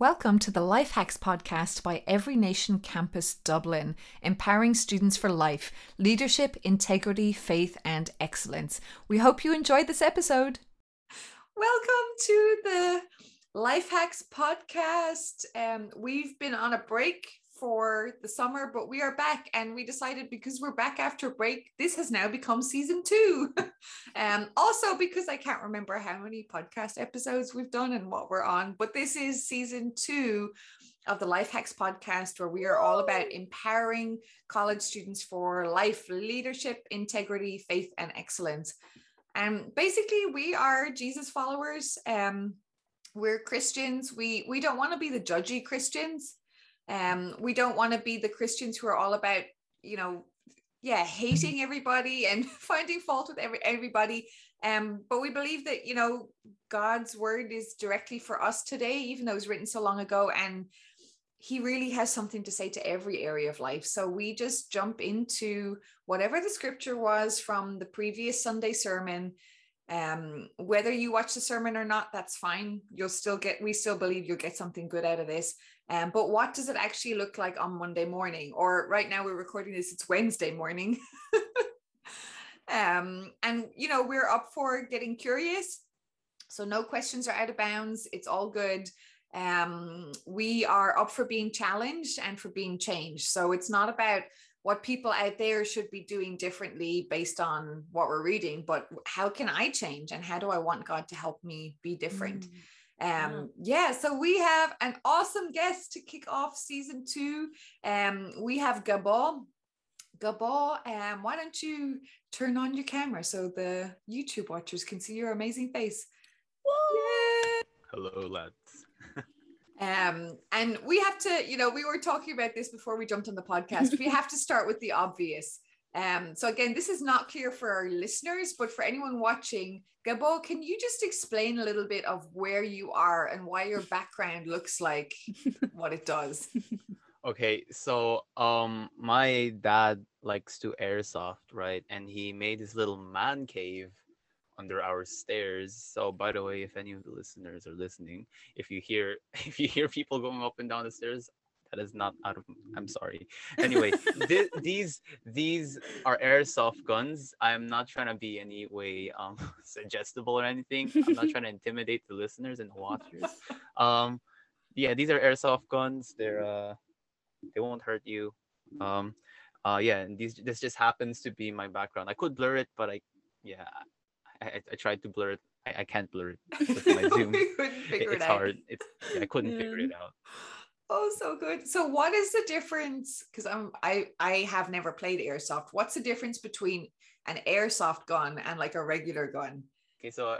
Welcome to the Life Hacks podcast by Every Nation Campus Dublin, empowering students for life, leadership, integrity, faith, and excellence. We hope you enjoyed this episode. Welcome to the Life Hacks podcast. Um, we've been on a break for the summer, but we are back and we decided because we're back after break, this has now become season two. um, also because I can't remember how many podcast episodes we've done and what we're on, but this is season two of the Life Hacks podcast, where we are all about empowering college students for life, leadership, integrity, faith, and excellence. And um, basically, we are Jesus followers. Um, we're Christians. We we don't want to be the judgy Christians. Um, we don't want to be the Christians who are all about, you know, yeah, hating everybody and finding fault with every, everybody. Um, but we believe that, you know, God's word is directly for us today, even though it was written so long ago. And he really has something to say to every area of life. So we just jump into whatever the scripture was from the previous Sunday sermon. Um, whether you watch the sermon or not, that's fine. You'll still get, we still believe you'll get something good out of this. Um, but what does it actually look like on Monday morning? Or right now we're recording this, it's Wednesday morning. um, and you know, we're up for getting curious. So no questions are out of bounds. It's all good. Um, we are up for being challenged and for being changed. So it's not about what people out there should be doing differently based on what we're reading, but how can I change and how do I want God to help me be different? Mm. Um, yeah. yeah, so we have an awesome guest to kick off season two. Um, we have Gabo. Gabo, um, why don't you turn on your camera so the YouTube watchers can see your amazing face? Hello, lads. um, and we have to, you know, we were talking about this before we jumped on the podcast. we have to start with the obvious. Um, so again, this is not clear for our listeners, but for anyone watching, Gabo, can you just explain a little bit of where you are and why your background looks like what it does? Okay, so um my dad likes to airsoft, right? And he made this little man cave under our stairs. So by the way, if any of the listeners are listening, if you hear if you hear people going up and down the stairs, that is not out of i'm sorry. Anyway th- these these are airsoft guns. I'm not trying to be any way um suggestible or anything. I'm not trying to intimidate the listeners and the watchers. Um yeah these are airsoft guns. They're uh they won't hurt you. Um uh yeah and these this just happens to be my background. I could blur it but i yeah i i, tried to blur it. I, I can't blur it with my zoom. it, it's it hard. It's yeah, i couldn't figure it out Oh, so good. So what is the difference? Because I'm I I have never played airsoft. What's the difference between an airsoft gun and like a regular gun? Okay, so a,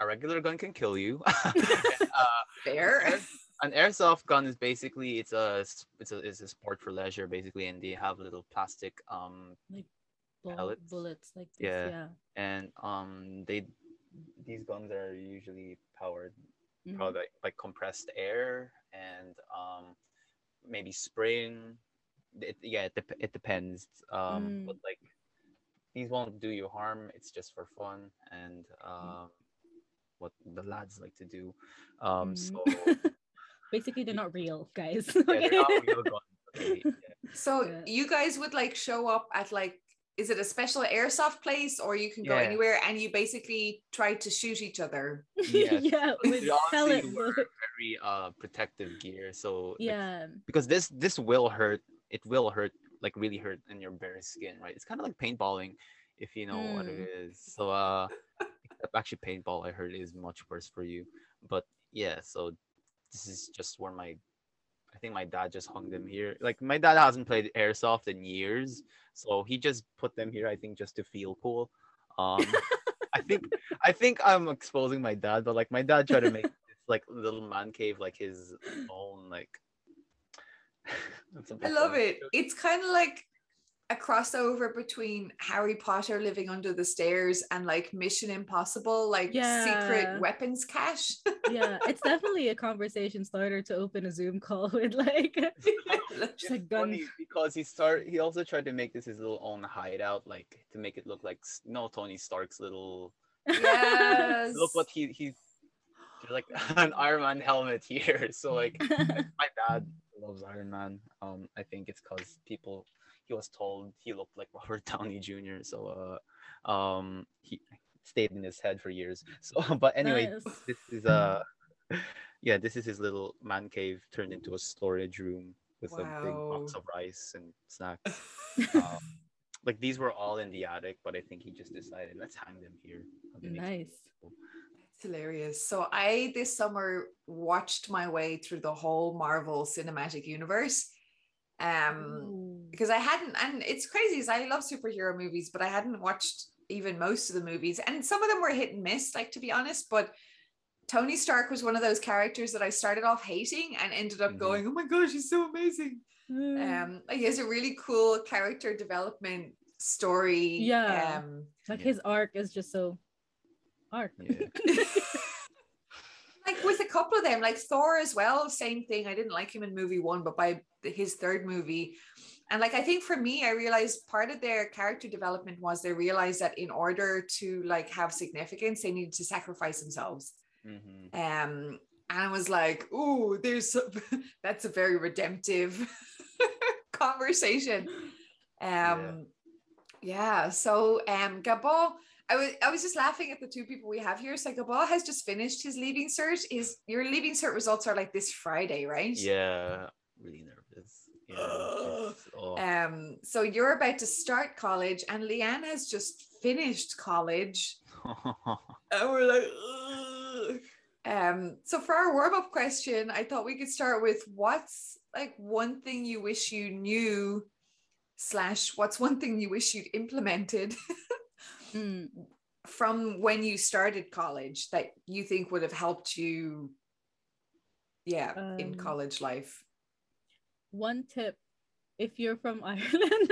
a regular gun can kill you. uh, Fair. An airsoft gun is basically it's a it's a it's a sport for leisure basically, and they have little plastic um like bullets, bullets like this, yeah. yeah, and um they these guns are usually powered mm-hmm. probably like, like compressed air and um, maybe spring. It, yeah, it, de- it depends. Um, mm. But like these won't do you harm. It's just for fun and um, what the lads like to do. Um, mm. So basically, they're not real, guys. yeah, they're not real. Okay, yeah. So yeah. you guys would like show up at like is it a special airsoft place or you can go yeah. anywhere and you basically try to shoot each other yeah yeah with pellet very uh protective gear so yeah like, because this this will hurt it will hurt like really hurt in your bare skin right it's kind of like paintballing if you know mm. what it mm. so uh actually paintball i heard is much worse for you but yeah so this is just where my I think my dad just hung them here. Like my dad hasn't played airsoft in years, so he just put them here. I think just to feel cool. Um, I think I think I'm exposing my dad, but like my dad tried to make like little man cave like his own like. I love it. It's kind of like a crossover between Harry Potter living under the stairs and like Mission Impossible, like yeah. secret weapons cache. yeah, it's definitely a conversation starter to open a Zoom call with like just a gun. Because he start he also tried to make this his little own hideout, like to make it look like no Tony Stark's little Yes. look what he he there's like an Iron Man helmet here. So like my dad loves Iron Man. Um, I think it's because people he was told he looked like Robert Downey Jr. So uh, um, he stayed in his head for years. So, but anyway, Nice. this is uh, yeah, this is his little man cave turned into a storage room with a big box of rice and snacks. Um, like these were all in the attic, but I think he just decided let's hang them here. Nice. It's hilarious. So I this summer watched my way through the whole Marvel Cinematic Universe. Um Ooh. because I hadn't and it's crazy because I love superhero movies, but I hadn't watched even most of the movies. And some of them were hit and miss, like to be honest, but Tony Stark was one of those characters that I started off hating and ended up Mhm. going, Oh my gosh, he's so amazing. Mm. Um like he has a really cool character development story. Yeah. Um like yeah. his arc is just so arc. Yeah. like with a couple of them, like Thor as well, same thing. I didn't like him in movie one, but by his third movie, and like I think for me, I realized part of their character development was they realized that in order to like have significance, they needed to sacrifice themselves. Mhm. Um, and I was like, "Ooh, there's some, that's a very redemptive conversation." Um, yeah. So, um, Gabo, I was I was just laughing at the two people we have here. So Gabo has just finished his leaving cert. Is your leaving cert results are like this Friday, right? Yeah, really nervous. Yeah. oh. Um, so you're about to start college, and Liane has just finished college, and we're like, "Ugh." um. So for our warm up question, I thought we could start with what's like one thing you wish you knew, slash what's one thing you wish you'd implemented Mm. from when you started college that you think would have helped you, yeah, in Um, college life. One tip if you're from Ireland,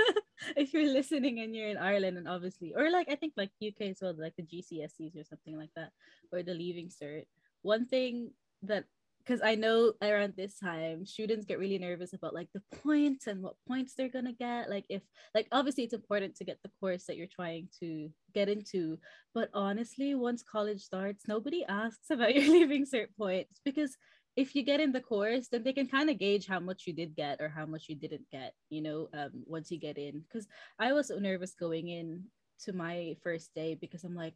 if you're listening and you're in Ireland and obviously or like I think like UK as well, like the GCSEs or something like that, or the leaving cert. One thing that because I know around this time students get really nervous about like the points and what points they're gonna get. Like if like obviously it's important to get the course that you're trying to get into, but honestly, once college starts, nobody asks about your leaving cert points because if you get in the course, then they can kind of gauge how much you did get or how much you didn't get, you know, um, once you get in. Because I was so nervous going in to my first day because I'm like,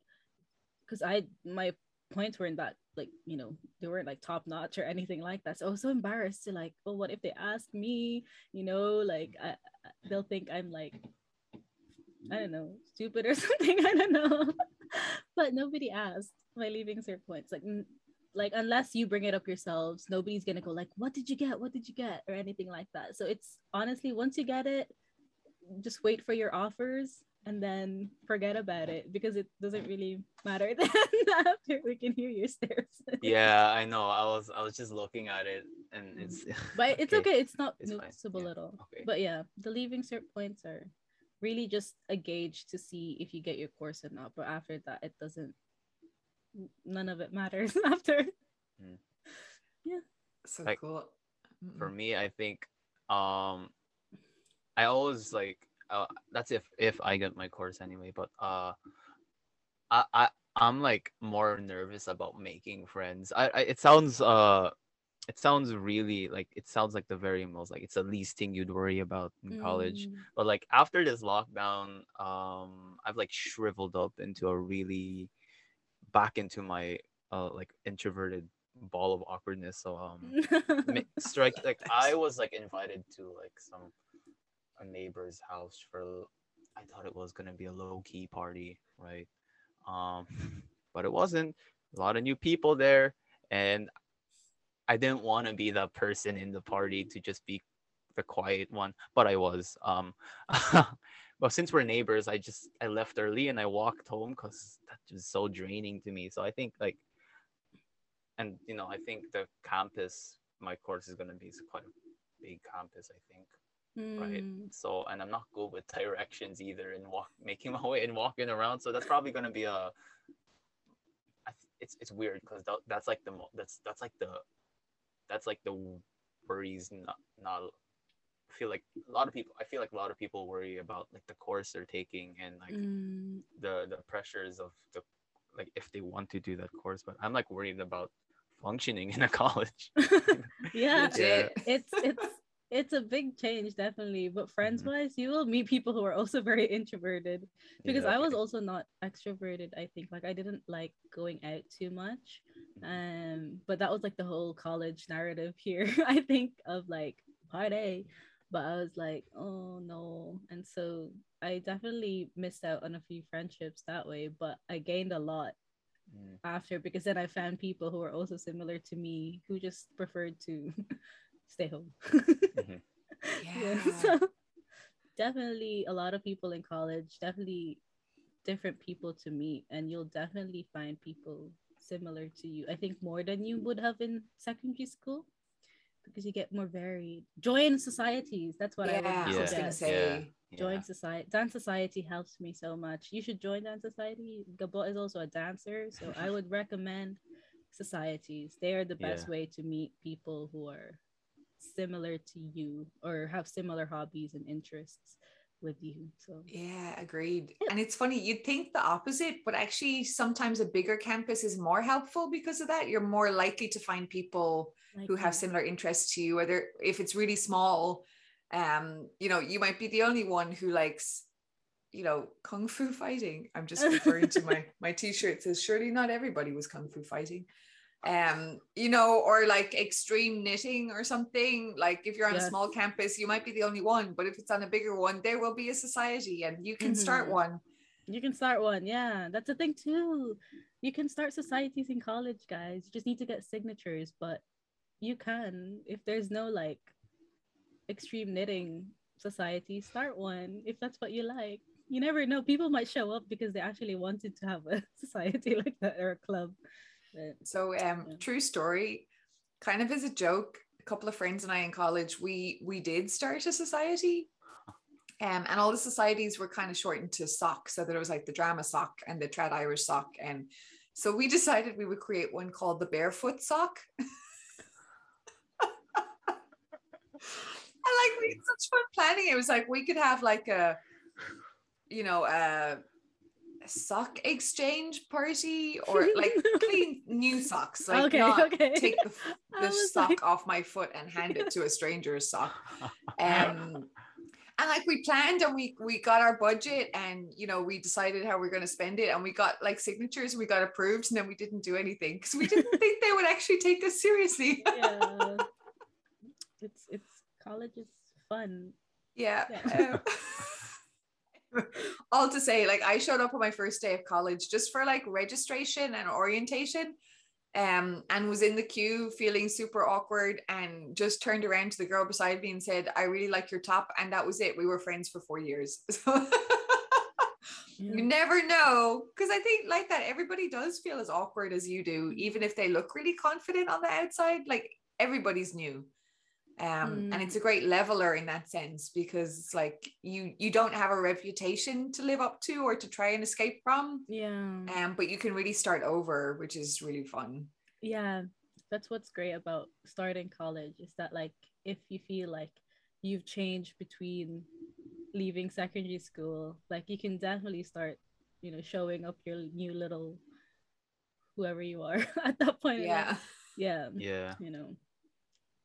because I my points weren't that like you know they weren't like top notch or anything like that. So I was so embarrassed to like, oh, what if they ask me? You know, like I, they'll think I'm like, I don't know, stupid or something. I don't know. but nobody asked my leaving cert points. Like like unless you bring it up yourselves nobody's gonna go like what did you get what did you get or anything like that so it's honestly once you get it just wait for your offers and then forget about it because it doesn't really matter then after we can hear your stares. Yeah, I know. I was I was just looking at it and it's but it's okay, it's not It's noticeable yeah, at all. Okay. but yeah the leaving cert points are really just a gauge to see if you get your course or not. But after that it doesn't none of it matters after. Yeah. So Like, cool. for me i think um i always like uh, that's if if i get my course anyway but uh i i i'm like more nervous about making friends. I, I it sounds uh it sounds really like it sounds like the very most like it's the least thing you'd worry about in college. Mm. but like after this lockdown um i've like shriveled up into a really back into my uh like introverted ball of awkwardness. So um strike like I was like invited to like some a neighbor's house for I thought it was gonna be a low key party, right? Um, but it wasn't. A lot of new people there, and I didn't want to be the person in the party to just be the quiet one, but I was. Um, but since we're neighbors, I just I left early and I walked home because that was so draining to me. So I think like, and you know, I think the campus my course is gonna be quite a big campus. I think right? Mm. So, and I'm not good with directions either and walk making my way and walking around. So that's probably gonna be a, it's it's weird because that's like the that's that's like the, that's like the worries not not. I feel like a lot of people. I feel like a lot of people worry about like the course they're taking and like Mm. the the pressures of the like if they want to do that course. But I'm like worried about functioning in a college. yeah, Legit. it's it's it's a big change definitely but friends Mm-hmm. wise you will meet people who are also very introverted because Yeah, i was also not extroverted i think like i didn't like going out too much um but that was like the whole college narrative here i think of like party but i was like oh no and so i definitely missed out on a few friendships that way but i gained a lot Mm. after because then I found people who were also similar to me who just preferred to stay home. Mhm. Yeah. So definitely a lot of people in college, definitely different people to meet, and you'll definitely find people similar to you. I think more than you would have in secondary school because you get more varied. Join societies. That's what I yeah, I was Yeah. gonna suggest. say. Yeah. Join society. Dance society helps me so much. You should join dance society. Gabo is also a dancer, so I would recommend societies. They are the best Yeah. way to meet people who are similar to you or have similar hobbies and interests with you. So Yeah, agreed. Yeah. And it's funny, you'd think the opposite, but actually, sometimes a bigger campus is more helpful because of that. You're more likely to find people like who have similar interests to you, whether if it's really small, um, you know, you might be the only one who likes, you know, kung fu fighting. I'm just referring to my my t-shirt says surely not everybody was kung fu fighting. Um, you know, or like extreme knitting or something. Like if you're on a small campus, you might be the only one, but if it's on a bigger one, there will be a society and you can start Mhm. one. You can start one. Yeah, that's the thing too. You can start societies in college, guys. You just need to get signatures, but you can if there's no like extreme knitting society, start one if that's what you like. You never know. People might show up because they actually wanted to have a society like that or a club. But So um Yeah. true story, kind of as a joke, a couple of friends and I in college, we we did start a society. Um, and all the societies were kind of shortened to sock. So that it was like the drama sock and the trad Irish sock. And so we decided we would create one called the barefoot sock. And like we had such fun planning. It was like we could have like a, you know, a sock exchange party or like clean new socks. Like okay, not okay. take the, the sock like- off my foot and hand it to a stranger's sock. Um, and like we planned and we we got our budget and you know we decided how we are going to spend it and we got like signatures we got approved and then we didn't do anything because we didn't think they would actually take us seriously. yeah. It's it's college is fun. Yeah. Yeah. um, all to say, like I showed up on my first day of college just for like registration and orientation. Um, and was in the queue feeling super awkward and just turned around to the girl beside me and said, I really like your top. And that was it. We were friends for four years. So Yeah. you never know. Cause I think like that, everybody does feel as awkward as you do, even if they look really confident on the outside. Like everybody's new um and it's a great leveler in that sense because it's like you you don't have a reputation to live up to or to try and escape from Yeah. um but you can really start over which is really fun yeah that's what's great about starting college is that like if you feel like you've changed between leaving secondary school like you can definitely start you know showing up your new little whoever you are at that point yeah life. yeah yeah. you know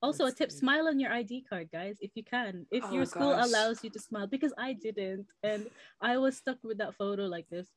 also That's a tip smile on your id card guys if you can if Oh, your school gosh. allows you to smile because i didn't and i was stuck with that photo like this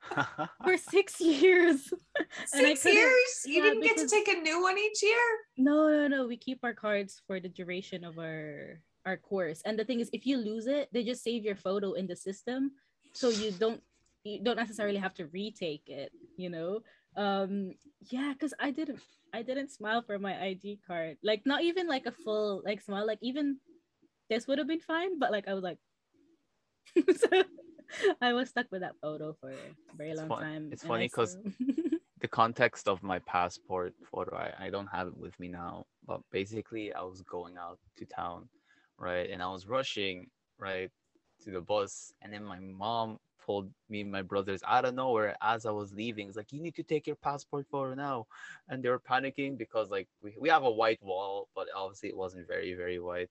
for six years six years you yeah, didn't get to take a new one each year No, no, no. We keep our cards for the duration of our our course. And the thing is, if you lose it, they just save your photo in the system, so you don't you don't necessarily have to retake it. You know, um, yeah. Because I didn't I didn't smile for my ID card. Like not even like a full like smile. Like even this would have been fine, but like I was like. so I was stuck with that photo for a very long time. it's funny I funny 'cause still- the context of my passport photo I, I don't have it with me now but basically i was going out to town right and i was rushing right to the bus and then my mom pulled me and my brothers out of nowhere as i was leaving it's like you need to take your passport photo now and they were panicking because like we, we have a white wall but obviously it wasn't very very white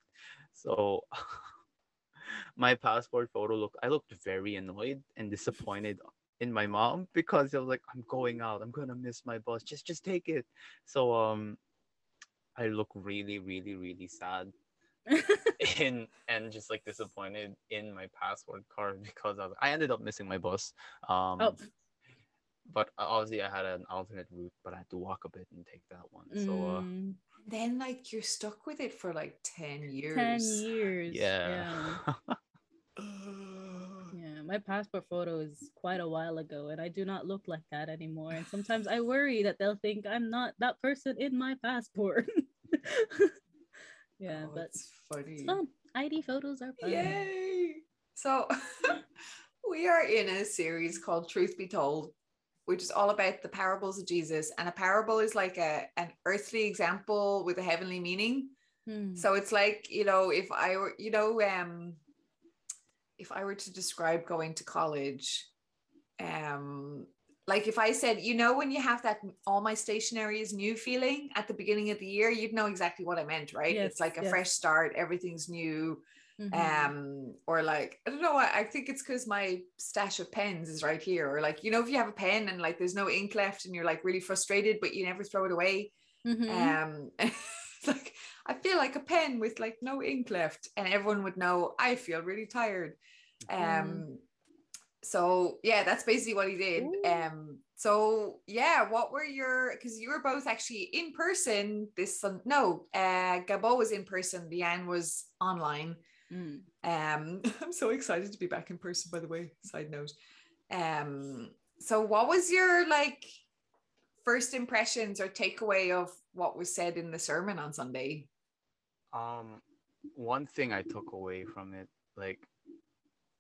so my passport photo look i looked very annoyed and disappointed in my mom because I was like, I'm going out. I'm gonna miss my bus. Just just take it. So um, I look really really really sad in and just like disappointed in my passport card because of I ended up missing my bus. Um, oh, but obviously I had an alternate route, but I had to walk a bit and take that one. So uh, mm, Then like you're stuck with it for like 10 years. 10 years. yeah. Yeah. Yeah, my passport photo is quite a while ago, and I do not look like that anymore. And sometimes I worry that they'll think I'm not that person in my passport. Yeah, Oh, but it's funny. it's fun. ID photos are fun. Yay! So we are in a series called Truth Be Told, which is all about the parables of Jesus. And a parable is like a an earthly example with a heavenly meaning. Hmm. So it's like, you know, if I were, you know, um, if I were to describe going to college, um, like if I said, you know, when you have that all my stationery is new feeling at the beginning of the year, you'd know exactly what I meant, right? Yes, it's like a yes. fresh start, everything's new. Mhm. Um, or like, I don't know, I, I think it's because my stash of pens is right here. Or like, you know, if you have a pen and like there's no ink left and you're like really frustrated, but you never throw it away. Mhm. Um, like I feel like a pen with like no ink left, and everyone would know I feel really tired. Um, so yeah, that's basically what he did. Ooh. Um, so yeah, what were your? Because you were both actually in person this Sun. No, uh, Gabo was in person. Liane was online. Mm. Um, I'm so excited to be back in person, by the way. Side note. Um, so what was your like first impressions or takeaway of what was said in the sermon on Sunday? Um, one thing I took away from it, like,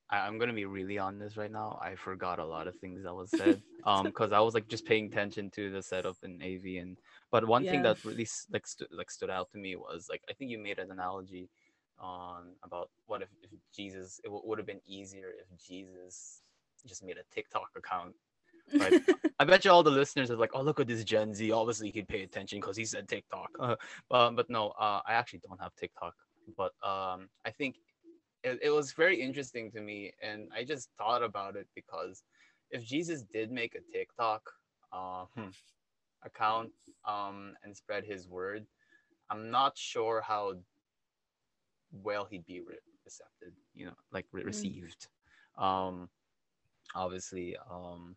I, I'm gonna be really honest right now. I forgot a lot of things that was said. um, because I was like just paying attention to the setup in AV, and but one thing that really like stu- like stood out to me was like I think you made an analogy on about what if, if Jesus it w- would have been easier if Jesus just made a TikTok account. Right. I bet you all the listeners are like, oh look at this Gen Z. Obviously he'd pay attention because he said TikTok. Uh, uh, but no, uh, I actually don't have TikTok. But um, I think it, it was very interesting to me, and I just thought about it because if Jesus did make a TikTok uh, hmm, account um, and spread his word, I'm not sure how well he'd be re- recepted. You know, like re- Mm. received. Um, obviously, um,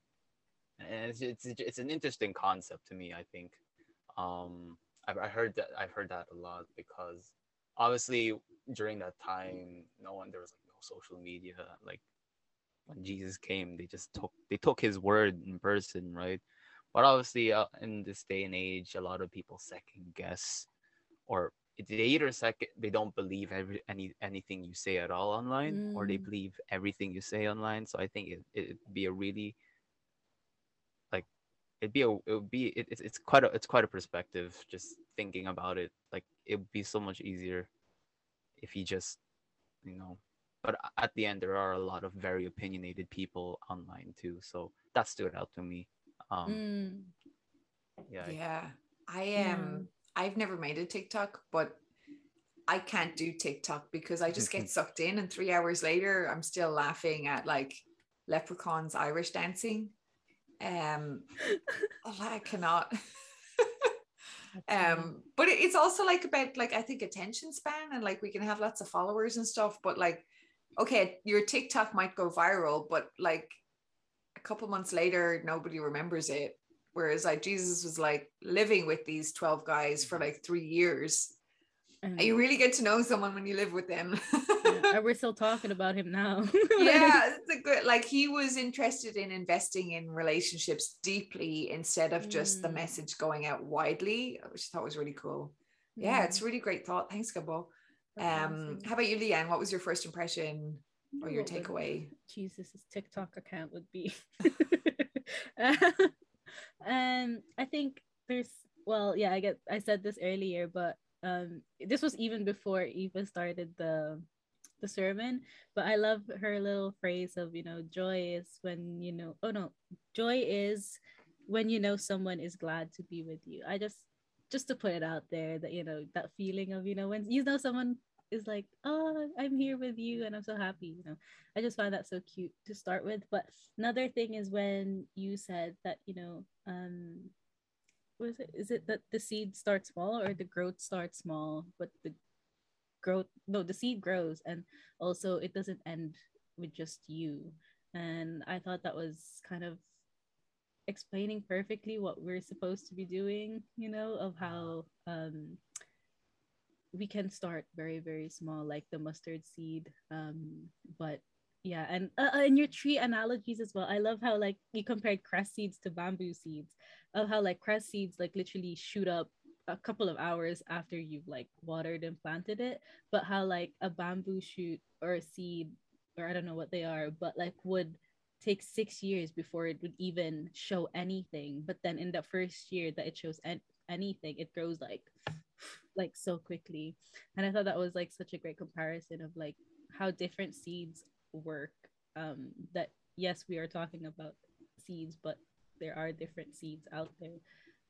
and it's, it's it's an interesting concept to me. I think. Um, I've I heard that I've heard that a lot because obviously during that time, no one there was like no social media. Like when Jesus came, they just took they took his word in person, right? But obviously, uh, in this day and age, a lot of people second guess, or they either second they don't believe every any anything you say at all online, or they Mm. believe everything you say online. So I think it it'd be a really like it'd be a it would be it, it's it's quite a it's quite a perspective just thinking about it like it would be so much easier if you just you know but at the end there are a lot of very opinionated people online too so that stood out to me um Mm. yeah I- Yeah. I Yeah. um I've never made a TikTok, but I can't do TikTok because I just get sucked in and three hours later I'm still laughing at like leprechauns Irish dancing. Um I cannot. Um but it's also like about like i think attention span and like we can have lots of followers and stuff but like okay your tiktok might go viral but like a couple months later nobody remembers it. Whereas like jesus was like living with these 12 guys for like three years You really get to know someone when you live with them yeah, and we're still talking about him now. yeah it's a good like he was interested in investing in relationships deeply instead of just the Mm. message going out widely which i thought was really cool yeah it's a really great thought thanks gabo That's um awesome. how about you leanne what was your first impression or your takeaway Jesus' TikTok account would be. um, I think there's well, yeah, I get I said this earlier, but um, this was even before Eva started the the sermon. But I love her little phrase of you know, joy is when you know. Oh no, joy is when you know someone is glad to be with you. I just just to put it out there that you know that feeling of you know when you know someone is like, oh, I'm here with you and I'm so happy. You know, I just find that so cute to start with. But another thing is when you said that, you know, um, was it? Is it that the seed starts small or the growth starts small, but the growth, no, the seed grows and also it doesn't end with just you. And I thought that was kind of explaining perfectly what we're supposed to be doing, you know, of how um we can start very very small like the mustard seed um but yeah and uh, uh, in your tree analogies as well. I love how like you compared cress seeds to bamboo seeds. Of how like cress seeds like literally shoot up a couple of hours after you've like watered and planted it. But how like a bamboo shoot or a seed or i don't know what they are but like would take six years before it would even show anything. But then in the first year that it shows en- anything it grows like like so quickly. And i thought that was like such a great comparison of like how different seeds work um that yes we are talking about seeds but there are different seeds out there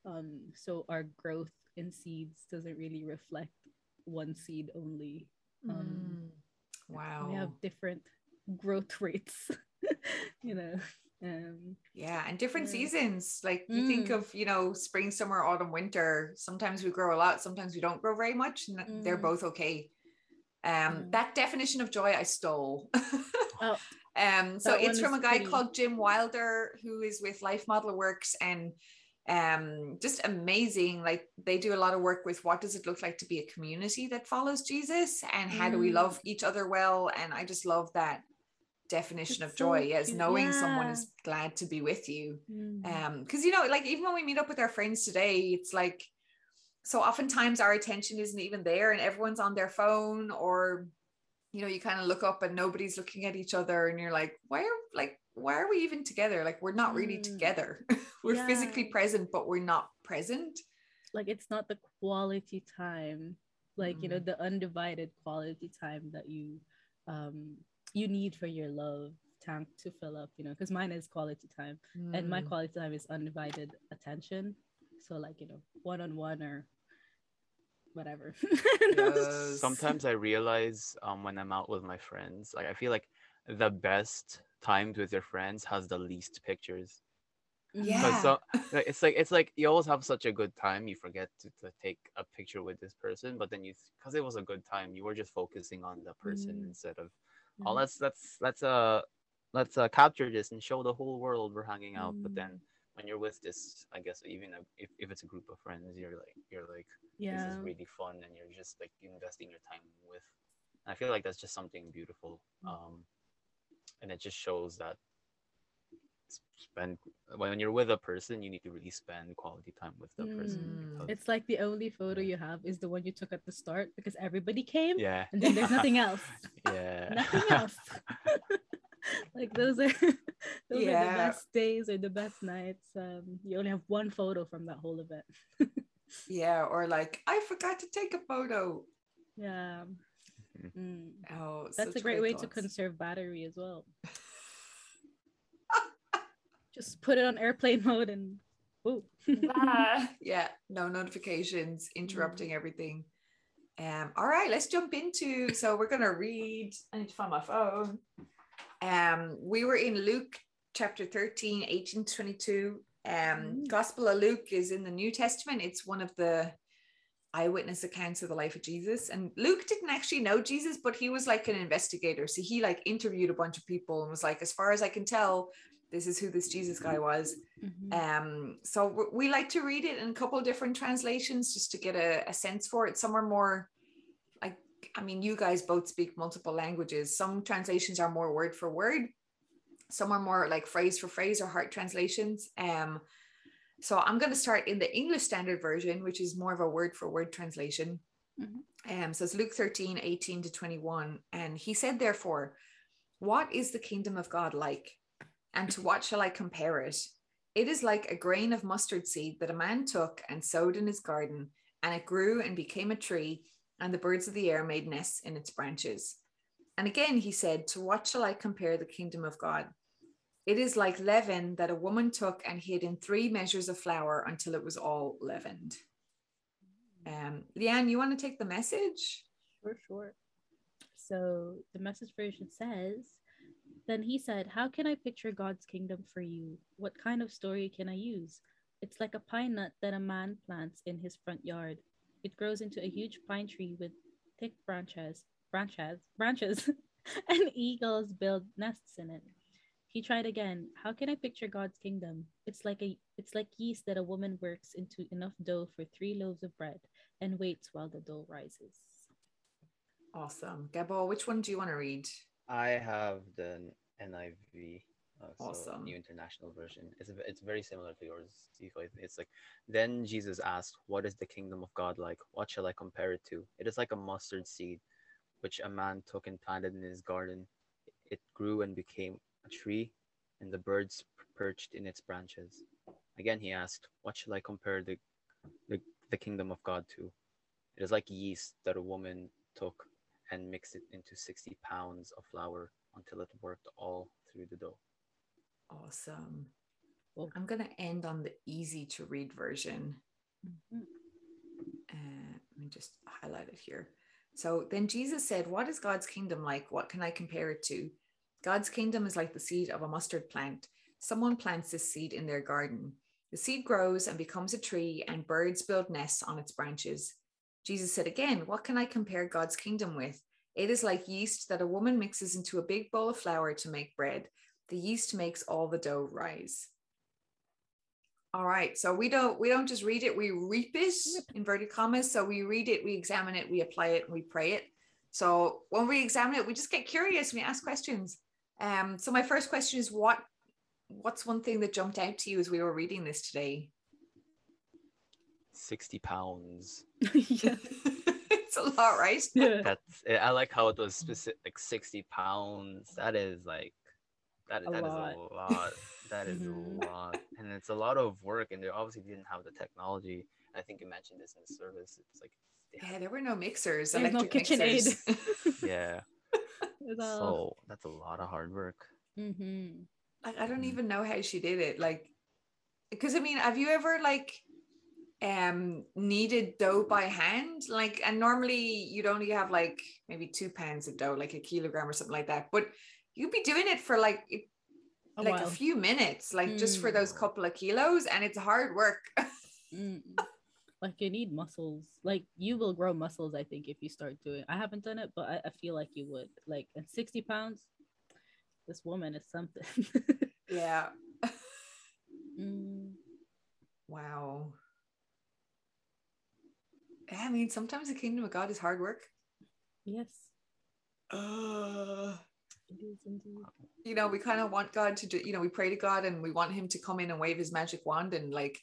um so our growth in seeds doesn't really reflect one seed only um Mm. Wow. we have different growth rates you know um Yeah, and different Yeah. seasons. Like you think Mm. of, you know, spring, summer, autumn, winter. Sometimes we grow a lot, sometimes we don't grow very much, and th- they're Mm. both okay. Um, Mm. that definition of joy I stole. oh um, so it's from a guy pretty. called Jim Wilder, who is with Life Model Works, and um, just amazing. Like they do a lot of work with what does it look like to be a community that follows Jesus, and how do we Mm. love each other well. And I just love that definition It's of joy as cute. knowing someone is glad to be with you mm, um because you know like even when we meet up with our friends today it's like so oftentimes our attention isn't even there and everyone's on their phone or you know you kind of look up and nobody's looking at each other and you're like why are like why are we even together like we're not really Mm. together we're physically present but we're not present like it's not the quality time like you know Mm. the undivided quality time that you um you need for your love tank to fill up you know because mine is quality time and my Mm. quality time is undivided attention so like you know one-on-one or whatever Yes. Sometimes I realize um when I'm out with my friends, like I feel like the best times with your friends has the least pictures. Yeah. So like, it's like it's like you always have such a good time, you forget to, to take a picture with this person, but then you because it was a good time, you were just focusing on the person Mm. instead of oh let's let's let's uh let's uh capture this and show the whole world we're hanging out. But then Mm. When you're with this, I guess even a- if, if it's a group of friends, you're like you're like this is really fun and you're just like investing your time with i feel like that's just something beautiful Mm. um and it just shows that spend when you're with a person you need to really spend quality time with the person Mm. because- it's like the only photo you have is the one you took at the start because everybody came yeah and then there's nothing else yeah nothing else. like those are those are the best days or the best nights. Um, you only have one photo from that whole event. yeah or like i forgot to take a photo yeah. Mhm. Mm. oh That's a such great way to conserve battery as well. Just put it on airplane mode and whoa. Ah, yeah, no notifications, interrupting everything. Um, all right, let's jump into so we're gonna read. I need to find my phone. Um, we were in Luke chapter 13, 18 to 22. Um, Mm. Gospel of Luke is in the New Testament. It's one of the eyewitness accounts of the life of Jesus. And Luke didn't actually know Jesus, but he was like an investigator. So he like interviewed a bunch of people and was like, as far as I can tell, this is who this Jesus guy was. Mhm. Um, so we like to read it in a couple of different translations just to get a, a sense for it. Some are more I mean, you guys both speak multiple languages. Some translations are more word for word. Some are more like phrase for phrase or heart translations. Um, so I'm going to start in the English Standard Version, which is more of a word for word translation. Mhm. Um, so it's Luke 13, 18 to 21. And he said, therefore, what is the kingdom of God like? And to what shall I compare it? It is like a grain of mustard seed that a man took and sowed in his garden, and it grew and became a tree, and the birds of the air made nests in its branches. And again he said, To what shall I compare the kingdom of God? It is like leaven that a woman took and hid in three measures of flour until it was all leavened. Um, Liane, you want to take the message? For sure. So the message version says, Then he said, How can I picture God's kingdom for you? What kind of story can I use? It's like a pine nut that a man plants in his front yard. It grows into a huge pine tree with thick branches, branches, branches, and eagles build nests in it. He tried again. How can I picture God's kingdom? It's like a it's like yeast that a woman works into enough dough for three loaves of bread and waits while the dough rises. Awesome. Gabo, which one do you want to read? I have the NIV. Uh, so Awesome. New International Version. It's a, it's very similar to yours. Zico. It's like then Jesus asked, "What is the kingdom of God like? What shall I compare it to? It is like a mustard seed, which a man took and planted in his garden. It grew and became a tree, and the birds perched in its branches." Again, he asked, "What shall I compare the the, the kingdom of God to? It is like yeast that a woman took and mixed it into sixty pounds of flour until it worked all through the dough." Awesome. Cool. I'm going to end on the easy to read version. Mhm. Uh, let me just highlight it here. So then Jesus said, What is God's kingdom like? What can I compare it to? God's kingdom is like the seed of a mustard plant. Someone plants this seed in their garden. The seed grows and becomes a tree, and birds build nests on its branches. Jesus said again, What can I compare God's kingdom with? It is like yeast that a woman mixes into a big bowl of flour to make bread. The yeast makes all the dough rise. All right. So we don't we don't just read it, we reap it inverted commas. So we read it, we examine it, we apply it, and we pray it. So when we examine it, we just get curious, we ask questions. Um, so my first question is what what's one thing that jumped out to you as we were reading this today? 60 pounds. yeah. it's a lot, right? yeah. That's I like how it was specific like 60 pounds. That is like that, A that is lot. a lot. That is a lot. And it's a lot of work and they obviously didn't have the technology. I think you mentioned this in the service. It's like they Yeah, there were no mixers, There's no electric KitchenAid. mixers. yeah. So that's a lot of hard work. Mhm. like I don't Mhm. even know how she did it. Like, because I mean, have you ever like um kneaded dough by hand? Like, and normally you'd only have like maybe two pounds of dough, like a kilogram or something like that. But you'd be doing it for like A like while. a few minutes, like just for Mm. those couple of kilos, and it's hard work. Mm. Like you need muscles. Like you will grow muscles, I think, if you start doing. I haven't done it, but I, I feel like you would. Like at sixty pounds, this woman is something. yeah. Mm. Wow. I mean, sometimes the kingdom of God is hard work. Yes, Uh, it is indeed. You know, we kind of want God to do, you know, we pray to God and we want him to come in and wave his magic wand and like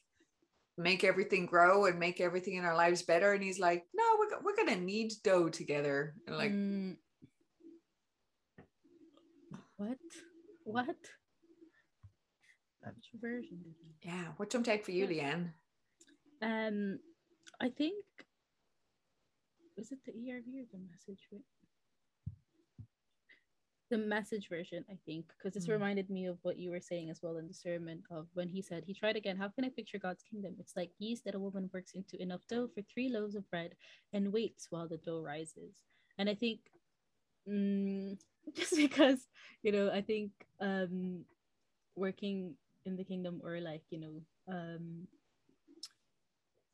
make everything grow and make everything in our lives better. And he's like, no, we're, we're going to need dough together. And like, Mm. What? What? Which version did you? yeah, what jumped out for you, Liane? Um, I think was it the ERV or the message? Wait. The message version, I think, because this Mm. reminded me of what you were saying as well in the sermon of when he said he tried again. How can I picture God's kingdom? It's like yeast that a woman works into enough dough for three loaves of bread and waits while the dough rises. And I think, mm, just because you know, I think um, working in the kingdom or like you know, um,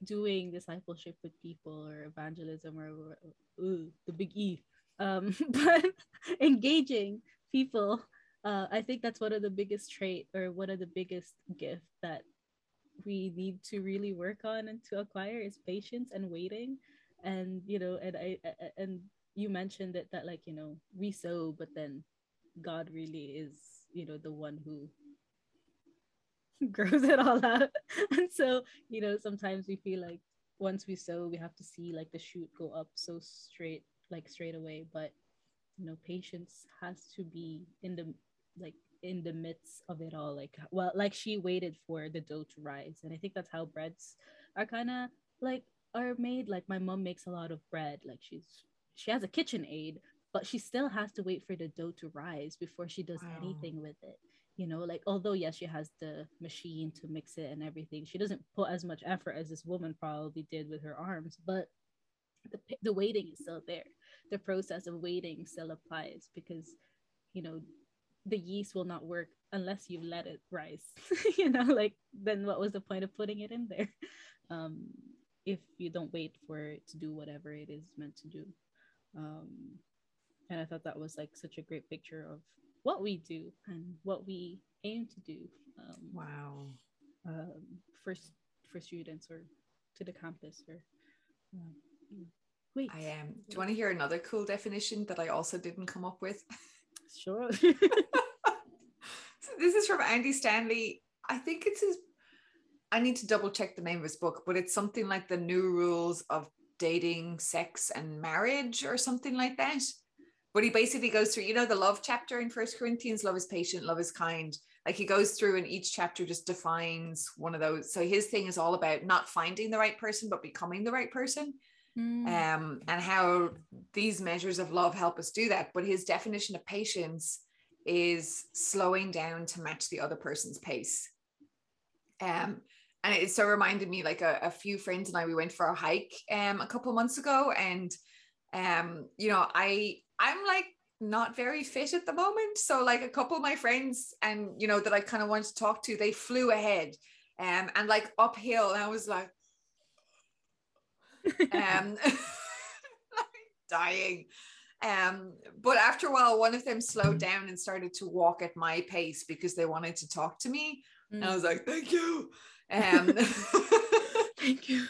doing discipleship with people or evangelism or, or ooh, the big E, um, but engaging people, uh, I think that's one of the biggest trait or one of the biggest gift that we need to really work on and to acquire is patience and waiting. And you know, and I I- and you mentioned that that like you know we sow, but then God really is you know the one who grows it all out. And so, you know, sometimes we feel like once we sow, we have to see like the shoot go up so straight, like straight away. But you know, patience has to be in the like in the midst of it all. Like well, like she waited for the dough to rise. And I think that's how breads are kind of like are made. Like my mom makes a lot of bread. Like she's she has a kitchen aid, but she still has to wait for the dough to rise before she does Wow. anything with it you know like although yes she has the machine to mix it and everything she doesn't put as much effort as this woman probably did with her arms but the, the waiting is still there the process of waiting still applies because you know the yeast will not work unless you let it rise you know like then what was the point of putting it in there um if you don't wait for it to do whatever it is meant to do um and i thought that was like such a great picture of what we do and what we aim to do um, Wow. um, for for students or to the campus or um. Wait I am. do you want to hear another cool definition that I also didn't come up with? sure So this is from Andy Stanley. I think it's his. I need to double check the name of his book, but it's something like the new rules of dating, sex, and marriage, or something like that. But he basically goes through, you know, the love chapter in First Corinthians: love is patient, love is kind. Like he goes through, and each chapter just defines one of those. So his thing is all about not finding the right person, but becoming the right person Mm, um, and how these measures of love help us do that. But his definition of patience is slowing down to match the other person's pace. Um, and it so reminded me like a, a few friends and I we went for a hike um a couple months ago, and um, you know, I I'm like not very fit at the moment. So like a couple of my friends and you know that I kind of wanted to talk to, they flew ahead um and like uphill, and I was like um dying. Um but after a while one of them slowed down and started to walk at my pace because they wanted to talk to me. And i mm. was like thank you. Um thank you.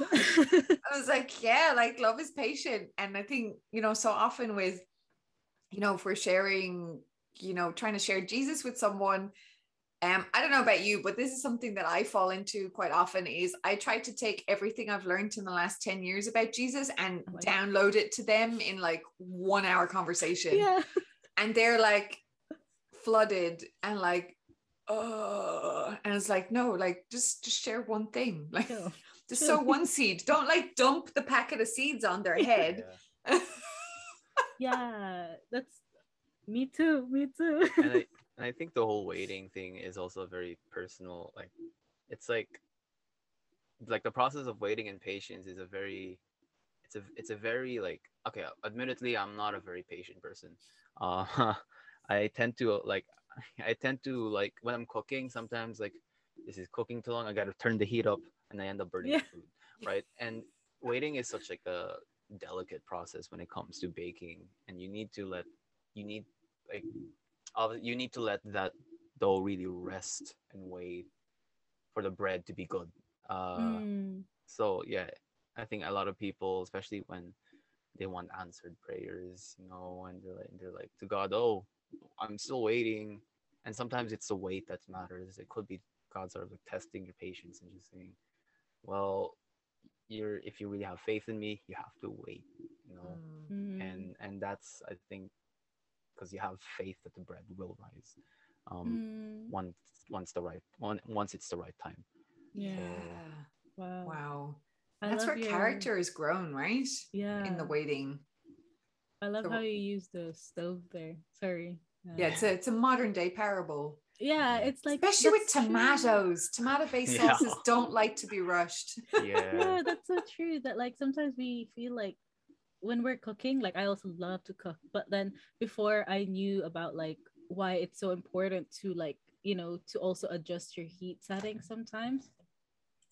I was like yeah like love is patient. And i think you know so often with you know if we're sharing you know trying to share jesus with someone um, I don't know about you, but this is something that I fall into quite often is I try to take everything I've learned in the last 10 years about Jesus and Oh my God. download it to them in like one hour conversation. yeah And they're like flooded and like, oh, and it's like, no, like just just share one thing. Like Chill. just sow one seed. Don't like dump the packet of seeds on their head. Yeah. yeah that's me too me too and I think the whole waiting thing is also very personal. Like it's like like the process of waiting and patience is a very it's a it's a very like okay admittedly i'm not a very patient person uh i tend to like i tend to like when i'm cooking sometimes like this is cooking too long i gotta turn the heat up and i end up burning Yeah. the food right and waiting is such like a delicate process when it comes to baking and you need to let you need like you need to let that dough really rest and wait for the bread to be good. Uh Mm, so yeah i think a lot of people especially when they want answered prayers you know and they're like they're like to god oh i'm still waiting. And sometimes it's the wait that matters. It could be god sort of like testing your patience and just saying well you're if you really have faith in me you have to wait you know? Mm. and and that's i think because you have faith that the bread will rise um mm, once once the right one once it's the right time yeah Yeah. wow Wow. I That's where your- character is grown, right? yeah In the waiting. i love So- how you use the stove there sorry Yeah, it's a it's a modern day parable. yeah Yeah. it's like Especially with that's true. tomatoes. Tomato based Yeah. sauces don't like to be rushed. yeah yeah that's so true that like sometimes we feel like when we're cooking like i also love to cook but then before i knew about like why it's so important to like you know to also adjust your heat setting sometimes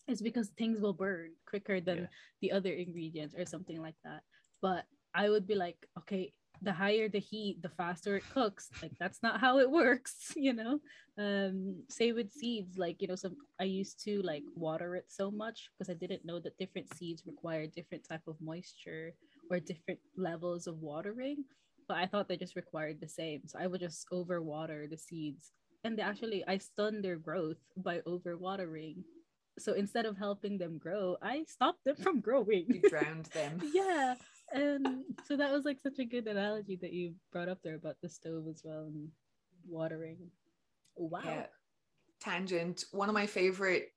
it's because things will burn quicker than Yeah. the other ingredients or something like that. But i would be like okay the higher the heat the faster it cooks. Like that's not how it works you know? Um say with seeds like you know some i used to like water it so much because i didn't know that different seeds require different type of moisture or different levels of watering but i thought they just required the same so i would just overwater the seeds and they actually i stunned their growth by overwatering. so instead of helping them grow i stopped them from growing You drowned them. yeah and so that was like such a good analogy that you brought up there about the stove as well and watering wow Yeah. Tangent. One of my favorite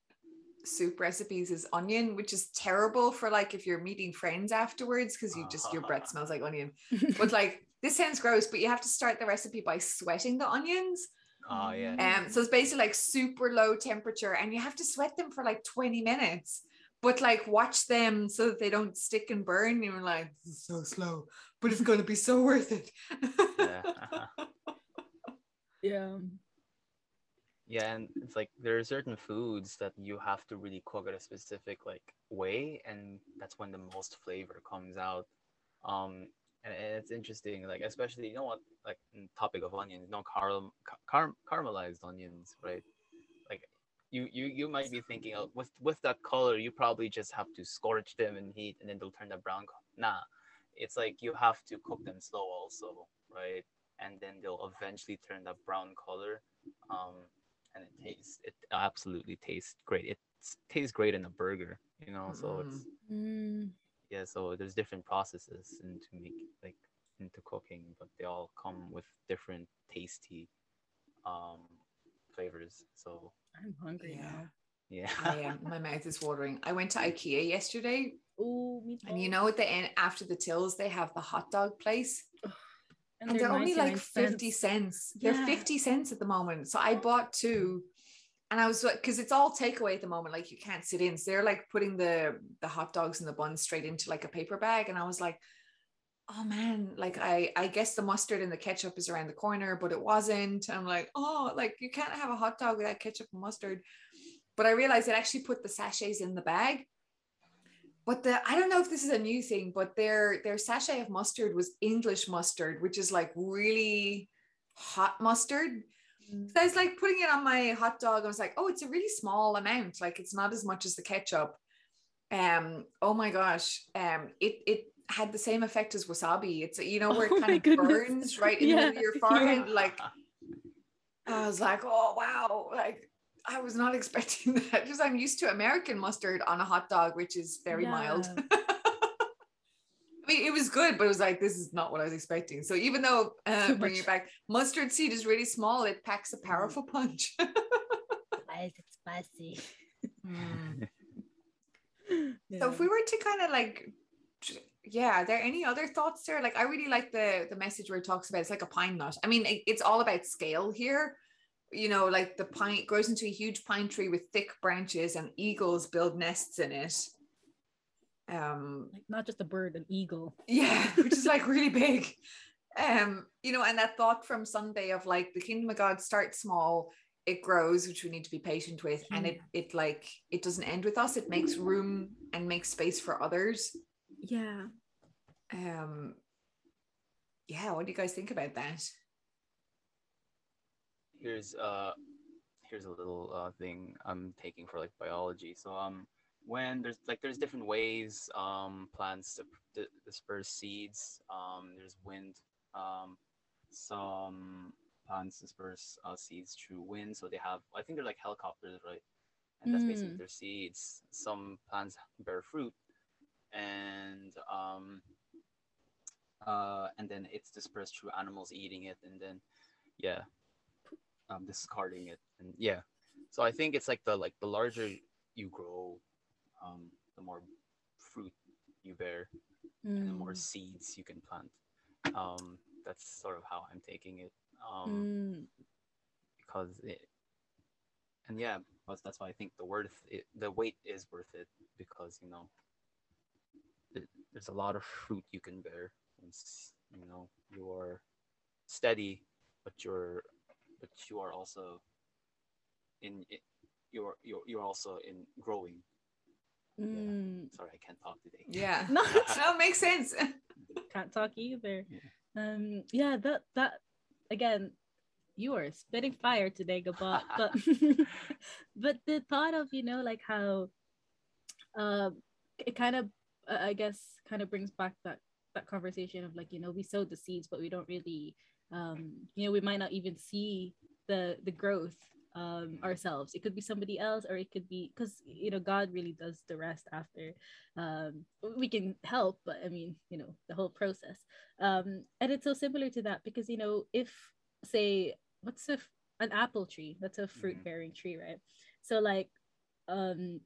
soup recipes is onion, which is terrible for like if you're meeting friends afterwards because you just your breath smells like onion. But like this sounds gross, but you have to start the recipe by sweating the onions. oh yeah Um, so it's basically like super low temperature, and you have to sweat them for like 20 minutes. but like watch them so that they don't stick and burn. You're like, this is so slow, but it's gonna be so worth it. Yeah. uh-huh. Yeah. Yeah, and it's like there are certain foods that you have to really cook at a specific like way, and that's when the most flavor comes out. Um, and, and it's interesting, like especially you know what, like topic of onions, no caram- car- caramelized onions, right? Like you you you might be thinking oh, with with that color, you probably just have to scorch them in heat, and then they'll turn that brown. Nah, it's like you have to cook them slow also, right? And then they'll eventually turn that brown color. Um, and it tastes it absolutely tastes great it tastes great in a burger you know so it's Mm. yeah so there's different processes into make like into cooking but they all come with different tasty um flavors so I'm hungry Yeah. now. yeah I am. My mouth is watering. I went to IKEA yesterday, Oh, me too. and you know at the end after the tills they have the hot dog place, and, they're, only like fifty cents. They're Yeah. fifty cents at the moment. So I bought two, and I was like, because it's all takeaway at the moment. Like you can't sit in. So they're like putting the the hot dogs and the buns straight into like a paper bag, and I was like. Oh man, like I I guess the mustard and the ketchup is around the corner, but it wasn't. I'm like, oh, like you can't have a hot dog without ketchup and mustard. But I realized it actually put the sachets in the bag. But the I don't know if this is a new thing, but their their sachet of mustard was English mustard, which is like really hot mustard. Mm. So I was like putting it on my hot dog. I was like, oh, it's a really small amount. Like it's not as much as the ketchup. Um, oh my gosh. Um, it it had the same effect as wasabi. It's you know where it Oh kind of goodness. burns right in the middle of Yeah, your yeah. forehead. Like I was like, oh wow, like I was not expecting that because I'm used to American mustard on a hot dog, which is very mild. I mean, it was good, but it was like this is not what I was expecting. So even though uh, bringing it back, mustard seed is really small, it packs a Mm. powerful punch. Why is it spicy? So if we were to kind of like, yeah, are there any other thoughts there? Like I really like the the message where it talks about it's like a pine nut. I mean, it- it's all about scale here. You know, like the pine grows into a huge pine tree with thick branches, and eagles build nests in it. Um, like not just a bird, an eagle. yeah, which is like really big. Um, you know, and that thought from Sunday of like the kingdom of God starts small, it grows, which we need to be patient with, and it it like it doesn't end with us. It makes room and makes space for others. Yeah. Um, yeah, what do you guys think about that? Here's uh here's a little uh thing I'm taking for like biology. So um when there's like there's different ways um plants disperse seeds. Um there's wind. Um some plants disperse uh, seeds through wind. So they have I think they're like helicopters, right? And that's basically Mm. their seeds. Some plants bear fruit and um uh and then it's dispersed through animals eating it and then yeah um, discarding it and yeah so i think it's like the like the larger you grow um, the more fruit you bear and the more Mm. seeds you can plant um, that's sort of how i'm taking it um, Mm. because it and yeah that's, that's why i think the worth it, the weight is worth it because you know it, there's a lot of fruit you can bear once you know you're steady but you're but you are also in you're you're you're also in growing Mm. sorry i can't talk today Yeah, No, no, makes sense. can't talk either. Yeah. Um, yeah, that that again, you are spitting fire today, Gabat. But but the thought of you know like how, uh, it kind of uh, I guess kind of brings back that that conversation of like you know we sow the seeds, but we don't really, um, you know, we might not even see the the growth um ourselves. It could be somebody else or it could be because you know god really does the rest after um we can help but i mean you know the whole process. Um and it's so similar to that because you know if say what's a an apple tree? That's a fruit bearing tree right? So like um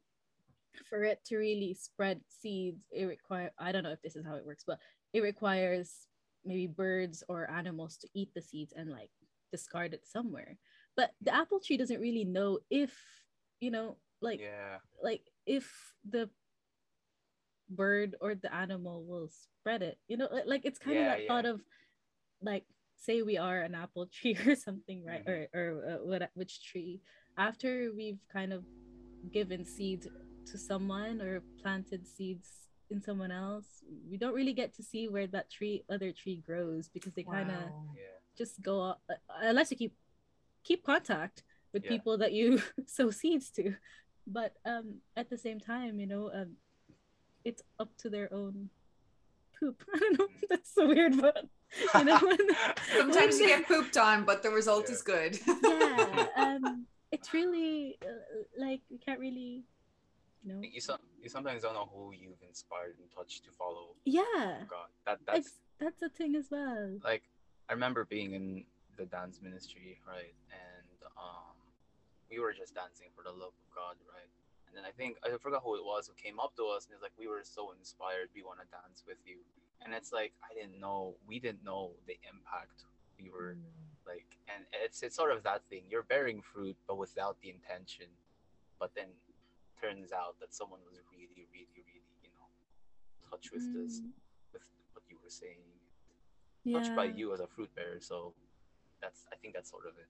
for it to really spread seeds it require i don't know if this is how it works but it requires maybe birds or animals to eat the seeds and like discard it somewhere but the apple tree doesn't really know if you know like yeah like if the bird or the animal will spread it. You know, like it's kind of that yeah. thought of like say we are an apple tree or something, right? Mhm. Or or uh, what which tree? After we've kind of given seeds to someone or planted seeds in someone else, we don't really get to see where that tree other tree grows because they kind of Wow. Yeah. just go off, uh, unless you keep keep contact with Yeah. people that you sow seeds to but um at the same time you know um it's up to their own poop i don't know that's so weird but you know Sometimes you get pooped on, but the result Yeah. is good. yeah um it's really uh, like you can't really you know You some you sometimes don't know who you've inspired and touched to follow yeah God. That that's it's, that's a thing as well like I remember being in the dance ministry, right? And um we were just dancing for the love of God, right? And then I think I forgot who it was who came up to us and was like, We were so inspired, we want to dance with you. And it's like I didn't know we didn't know the impact we were like and it's it's sort of that thing. You're bearing fruit but without the intention. But then turns out that someone was really, really, really, you know, touched with this Mm, with what you were saying yeah. touched by you as a fruit bearer. So that's I think that's sort of it.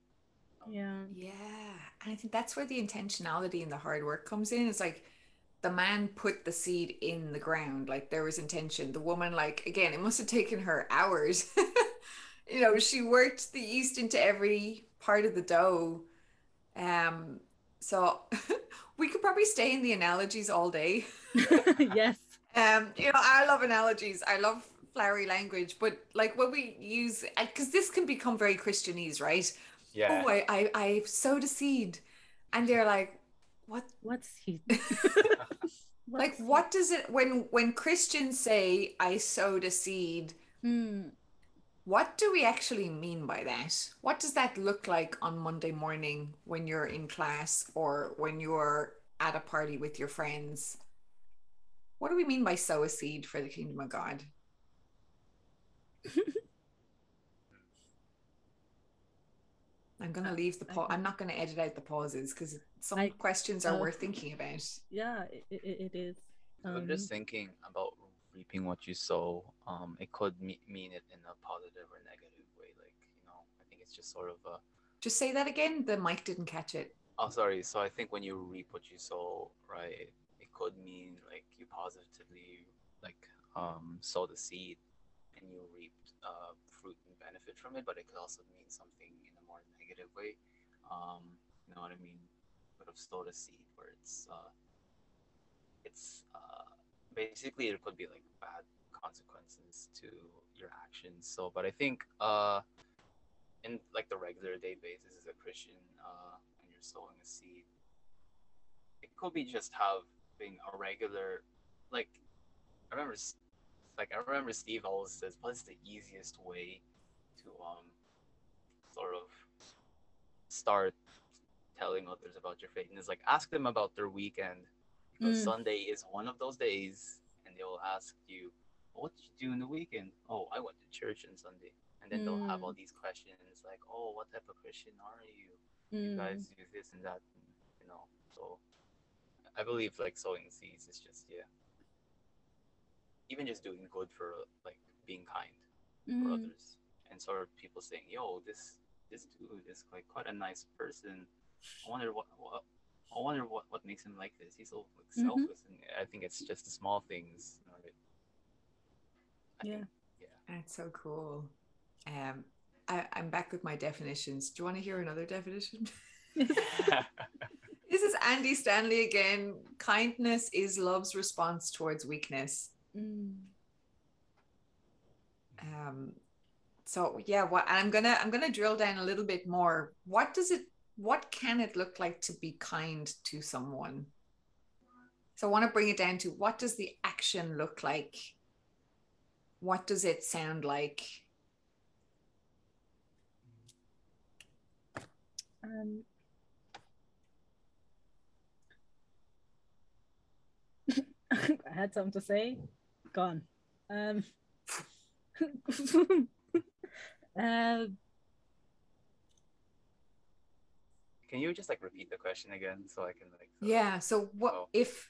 yeah Yeah. And I think that's where the intentionality and the hard work comes in. It's like the man put the seed in the ground, like there was intention. The woman, like, again, it must have taken her hours. you know, she worked the yeast into every part of the dough. Um, so we could probably stay in the analogies all day. yes Um, you know, I love analogies. I love flowery language, but like when we use, because this can become very Christianese, right? Yeah. oh, I, I, I sowed a seed. And they're like, what? what's he Like, what does it, when, when Christians say, I sowed a seed, Hmm. What do we actually mean by that? What does that look like on Monday morning when you're in class or when you're at a party with your friends? What do we mean by sow a seed for the kingdom of God? I'm gonna leave the I- pause. I'm not gonna edit out the pauses because some I- questions are oh. worth thinking about. yeah it, it, it is I'm just Um, thinking about reaping what you sow. Um, it could me- mean it in a positive or negative way. Like you know, I think it's just sort of a. Just say that again. The mic didn't catch it. Oh, sorry. So I think when you reap what you sow, right, it could mean like you positively like um sow the seed and you reap uh, fruit and benefit from it, but it could also mean something in a more negative way. Um, you know what I mean? Would have sowed a seed where it's uh, it's uh, basically it could be like bad consequences to your actions. So, but I think uh, in like the regular day basis as a Christian, uh, when you're sowing a seed, it could be just having a regular, like I remember, like I remember Steve always says, "What's the easiest way to um, sort of start telling others about your faith?" And it's like ask them about their weekend because Mm. Sunday is one of those days, and they will ask you, "What did you do in the weekend?" Oh, I went to church on Sunday, and then they'll have Mm. all these questions like, "Oh, what type of Christian are you? You mm, guys do this and that, and, you know." So, I believe like sowing seeds is just yeah, even just doing good for like being kind for mm, others, and sort of people saying, "Yo, this this dude is like quite a nice person." I wonder what, what I wonder what, what makes him like this. He's so like Mhm. selfless, and I think it's just the small things. you know, that- Yeah. think- That's so cool. Um, I, I'm back with my definitions. Do you want to hear another definition? this is Andy Stanley again. Kindness is love's response towards weakness. mm. Um, so yeah, what I'm gonna I'm gonna drill down a little bit more. What does it? What can it look like to be kind to someone? So I want to bring it down to what does the action look like? What does it sound like? Um, I had something to say. Gone. Um, uh, Can you just like repeat the question again so I can like? sort of- Yeah. So what Oh. if,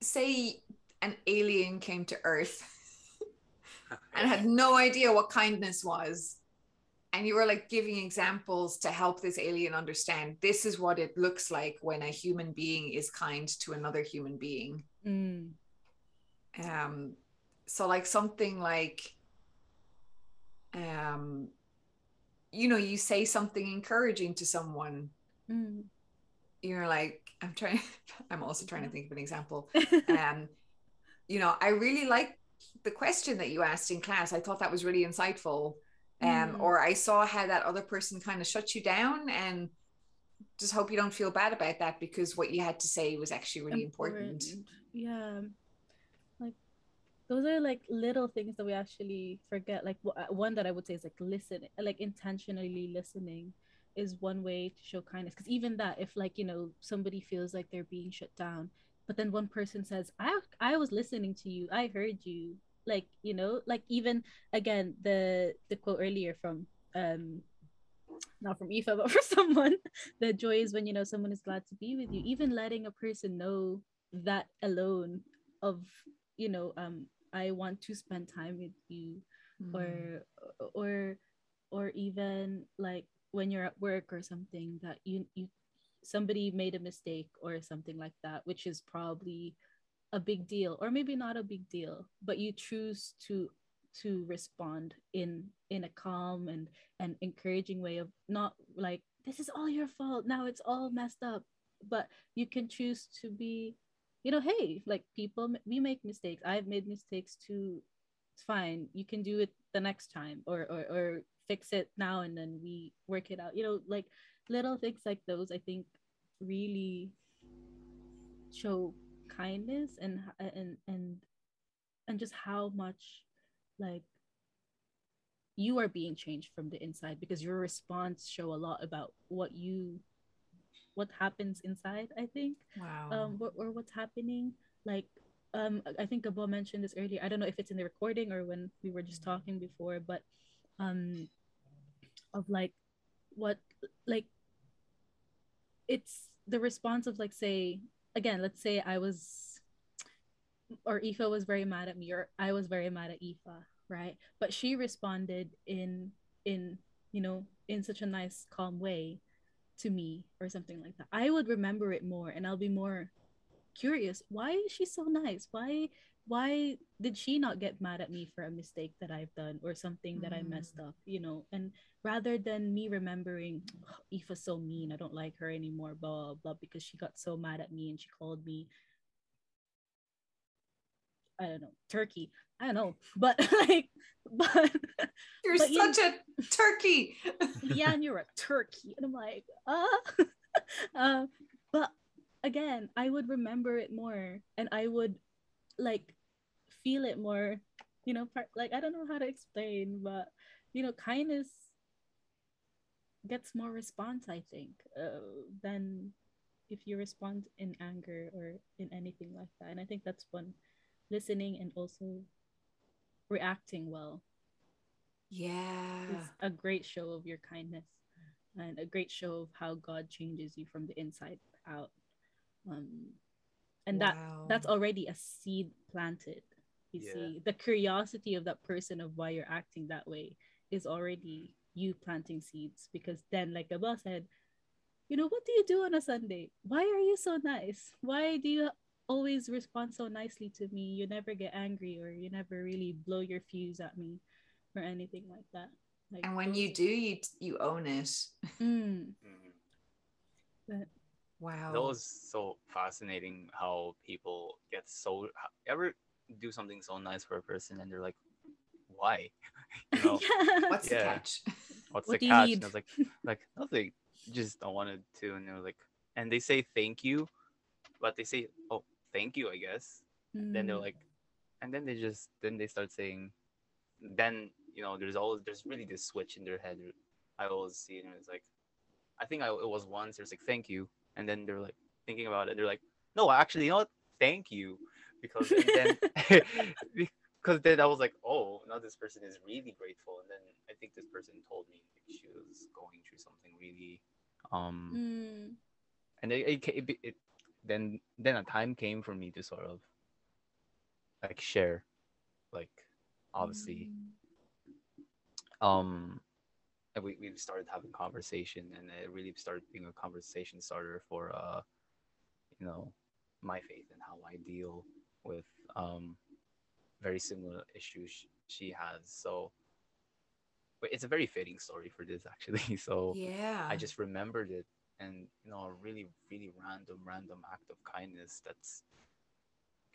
say, an alien came to Earth and had no idea what kindness was. And you were like giving examples to help this alien understand this is what it looks like when a human being is kind to another human being. Mm. Um, so like something like, um, you know, you say something encouraging to someone. Mm. You're like, I'm trying. I'm also trying to think of an example. Um, you know, I really like the question that you asked in class. I thought that was really insightful. Um, Mm. or I saw how that other person kind of shut you down, and just hope you don't feel bad about that because what you had to say was actually really important. Yeah. Like those are like little things that we actually forget. Like uh, one that I would say is like listen, like intentionally listening is one way to show kindness. Because even that, if like you know somebody feels like they're being shut down, but then one person says, "I I was listening to you. I heard you." Like you know, like even again the the quote earlier from um not from Aoife, but for someone, the joy is when you know someone is glad to be with you. Even letting a person know that alone of you know um I want to spend time with you, Mm. or or or even like when you're at work or something that you you somebody made a mistake or something like that, which is probably a big deal or maybe not a big deal, but you choose to to respond in in a calm and and encouraging way of not like this is all your fault. Now it's all messed up. But you can choose to be you know hey like people we make mistakes. I've made mistakes too. It's fine. You can do it the next time or or, or fix it now and then we work it out. You know like little things like those i think really show kindness and and and and just how much like you are being changed from the inside because your response show a lot about what you what happens inside i think. Wow. um or, or what's happening. Like um i think Gabo mentioned this earlier. I don't know if it's in the recording or when we were just talking before but um of like what like it's the response of like say again let's say i was or Aoife was very mad at me or i was very mad at Aoife right? But she responded in in you know in such a nice calm way to me or something like that. I would remember it more and i'll be more curious why is she so nice? Why why did she not get mad at me for a mistake that i've done or something that i Mm. messed up you know and rather than me remembering oh, Aoife's so mean i don't like her anymore blah blah blah because she got so mad at me and she called me i don't know turkey i don't know but like but You're but you- such a turkey. yeah, and you're a turkey. And I'm like, uh, uh but again, I would remember it more and I would like feel it more, you know, part, like I don't know how to explain, but you know, kindness gets more response, I think, uh, than if you respond in anger or in anything like that. And I think that's one listening and also reacting well Yeah. is a great show of your kindness and a great show of how God changes you from the inside out. Um, and that that's already a seed planted. You Yeah. see, the curiosity of that person of why you're acting that way is already you planting seeds because then, like Abba said, you know, what do you do on a Sunday? Why are you so nice? Why do you always respond so nicely to me? You never get angry or you never really blow your fuse at me or anything like that. Like And when you do, you you own it. Mm, Mhm. but Wow. That was so fascinating how people get so ever do something so nice for a person and they're like, why? you know, yeah. What's the catch? what's What the catch? And I was like, like nothing. Just I wanted to, and they're like, and they say thank you, but they say, oh, thank you, I guess. Then they're Mm, like, and then they just then they start saying, then you know, there's always there's really this switch in their head. I always see it, and it's like, I think I it was once. There's like thank you, and then they're like thinking about it. They're like, no, actually, you know what? Thank you, because then because then I was like, oh, now this person is really grateful, and then I think this person told me like, she was going through something really, um, mm, and it, it, it, it then then a time came for me to sort of like share like obviously. Mm. um and we, we started having conversation and it really started being a conversation starter for uh you know my faith and how i deal with um very similar issues she has so but it's a very fitting story for this actually so Yeah. i just remembered it and you know a really really random random act of kindness that's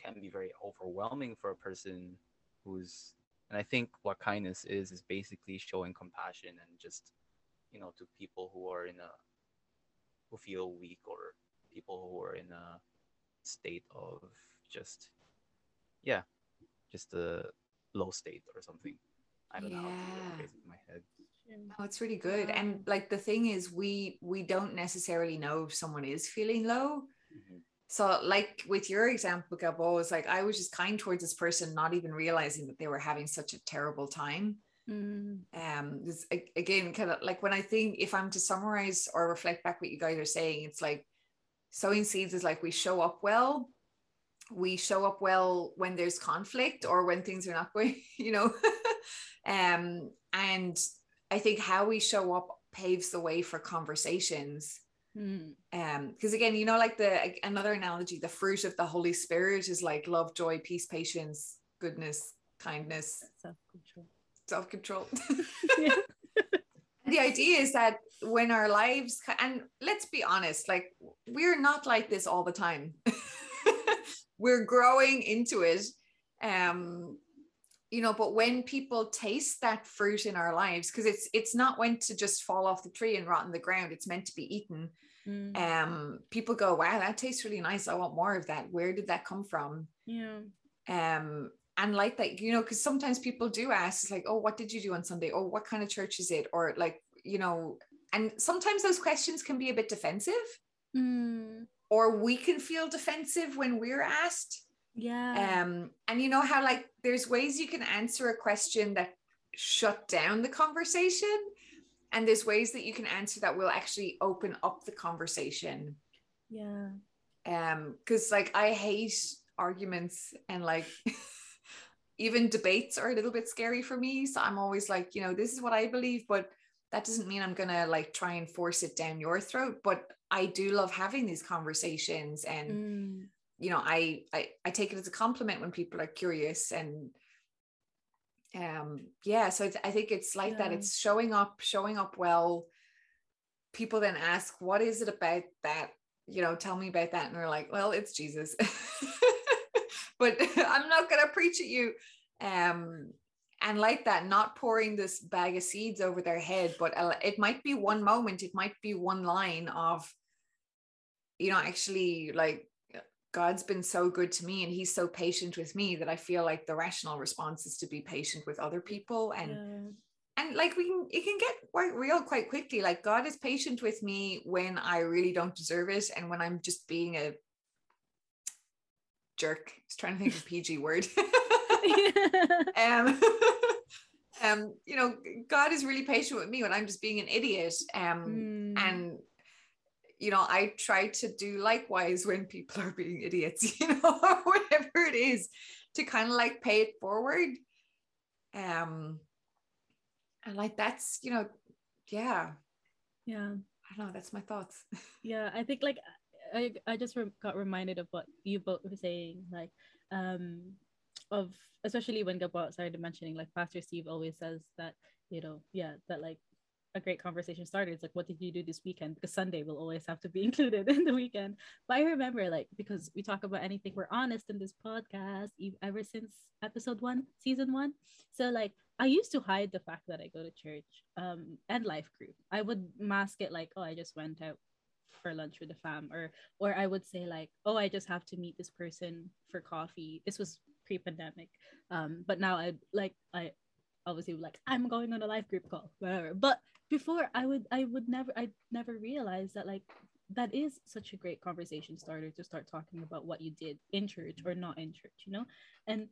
can be very overwhelming for a person who's and i think what kindness is is basically showing compassion and just you know to people who are in a who feel weak or people who are in a state of just yeah just a low state or something i don't know how to phrase it in my head Oh, it's really good. Yeah. And like the thing is we we don't necessarily know if someone is feeling low. Mhm. So like with your example, Gabo, was like I was just kind towards this person, not even realizing that they were having such a terrible time. Mm. Um this, again, kind of like when I think if I'm to summarize or reflect back what you guys are saying, it's like sowing seeds is like we show up well. We show up well when there's conflict or when things are not going, you know. um, and I think how we show up paves the way for conversations Mm. um because again you know like the another analogy the fruit of the holy spirit is like love joy peace patience goodness kindness Self-control. self-control yeah. the idea is that when our lives and let's be honest like we're not like this all the time we're growing into it um you know but when people taste that fruit in our lives because it's it's not meant to just fall off the tree and rot in the ground it's meant to be eaten. Mm. um people go wow that tastes really nice. I want more of that. Where did that come from? Yeah. um and like that you know because sometimes people do ask like oh what did you do on sunday? Oh what kind of church is it? Or like you know and sometimes those questions can be a bit defensive. Mm. Or we can feel defensive when we're asked Yeah. um and you know how like there's ways you can answer a question that shut down the conversation and there's ways that you can answer that will actually open up the conversation yeah. um because like i hate arguments and like even debates are a little bit scary for me so i'm always like you know this is what i believe but that doesn't mean i'm gonna like try and force it down your throat but i do love having these conversations and Mm. you know I, I i take it as a compliment when people are curious and um yeah so it's, i think it's like that. It's showing up showing up well. People then ask what is it about that? You know tell me about that. And they're like well it's jesus. But i'm not going to preach at you. Um and like that not pouring this bag of seeds over their head but uh, it might be one moment it might be one line of you know actually like god's been so good to me and he's so patient with me that i feel like the rational response is to be patient with other people. And yeah. and like we can it can get quite real quite quickly. Like god is patient with me when i really don't deserve it and when i'm just being a jerk. I was trying to think of a pg word. Um um you know god is really patient with me when i'm just being an idiot. Um Mm. and you know i try to do likewise when people are being idiots you know or whatever it is to kind of like pay it forward. Um and like that's you know yeah. Yeah. i don't know that's my thoughts. Yeah i think like i i just re- got reminded of what you both were saying like um of especially when gabot started mentioning like pastor steve always says that you know yeah that like a great conversation started it's like what did you do this weekend? Because sunday will always have to be included in the weekend. But i remember like because we talk about anything we're honest in this podcast ever since episode one season one. So like i used to hide the fact that i go to church um and life group. I would mask it like oh i just went out for lunch with the fam or or i would say like oh i just have to meet this person for coffee. This was pre-pandemic. Um but now i like i obviously like i'm going on a life group call whatever but before i would i would never i never realized that like that is such a great conversation starter to start talking about what you did in church or not in church you know and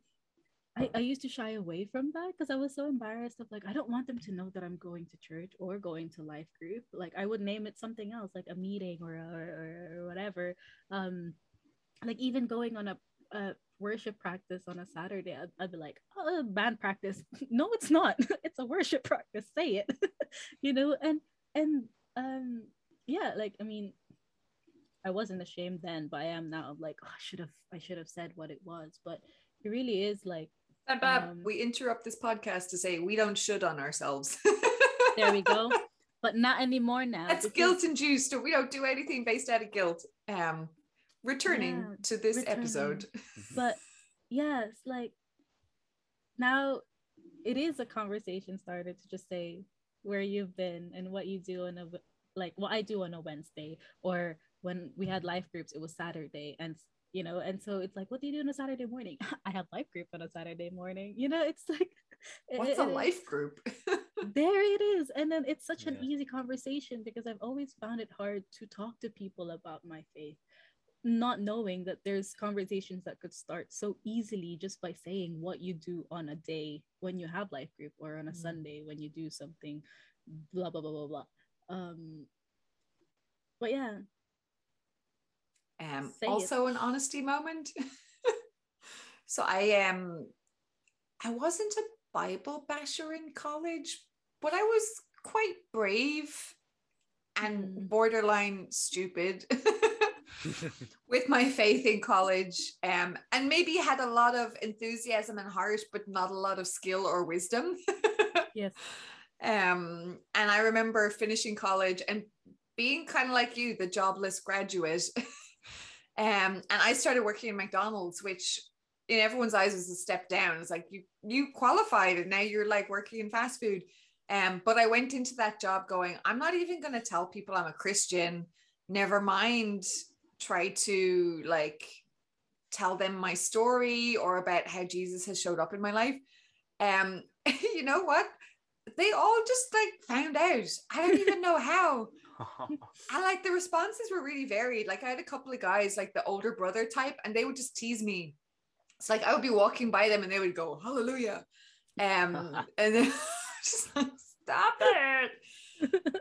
I, I used to shy away from that because I was so embarrassed of like I don't want them to know that I'm going to church or going to life group. Like I would name it something else, like a meeting or or, or, or whatever. Um, like even going on a uh, worship practice on a Saturday, I'd, I'd be like, oh, band practice. No, it's not. it's a worship practice. Say it. you know, and and um yeah, like I mean, I wasn't ashamed then, but I am now. I'm like, oh, I should have I should have said what it was. But it really is like And Bab, Um, we interrupt this podcast to say we don't should on ourselves. there we go. But not anymore now. That's guilt induced. We don't do anything based out of guilt. Um, returning Yeah, to this returning. episode. but yes like now it is a conversation starter to just say where you've been and what you do on a w- like what i do on a wednesday or when we had life groups it was saturday and you know and so it's like what do you do on a saturday morning i have life group on a saturday morning you know it's like What's it- a it- life group? there it is and then it's such an easy conversation because i've always found it hard to talk to people about my faith not knowing that there's conversations that could start so easily just by saying what you do on a day when you have life group or on a Mm. sunday when you do something blah blah blah blah blah um but yeah Um, Say it. also an honesty moment. so I um I wasn't a Bible basher in college, but I was quite brave and Mhm. borderline stupid with my faith in college. Um, and maybe had a lot of enthusiasm and heart, but not a lot of skill or wisdom. yes Um, and I remember finishing college and being kind of like you, the jobless graduate. um, and I started working in McDonald's, which in everyone's eyes was a step down. It's like you you qualified and now you're like working in fast food. Um, but I went into that job going, I'm not even gonna tell people I'm a Christian. Never mind try to like tell them my story or about how Jesus has showed up in my life. Um, you know what? They all just like found out. I don't even know how. And like the responses were really varied. Like I had a couple of guys, like the older brother type, and they would just tease me. It's like I would be walking by them and they would go, Hallelujah. Um, and then just like, stop it.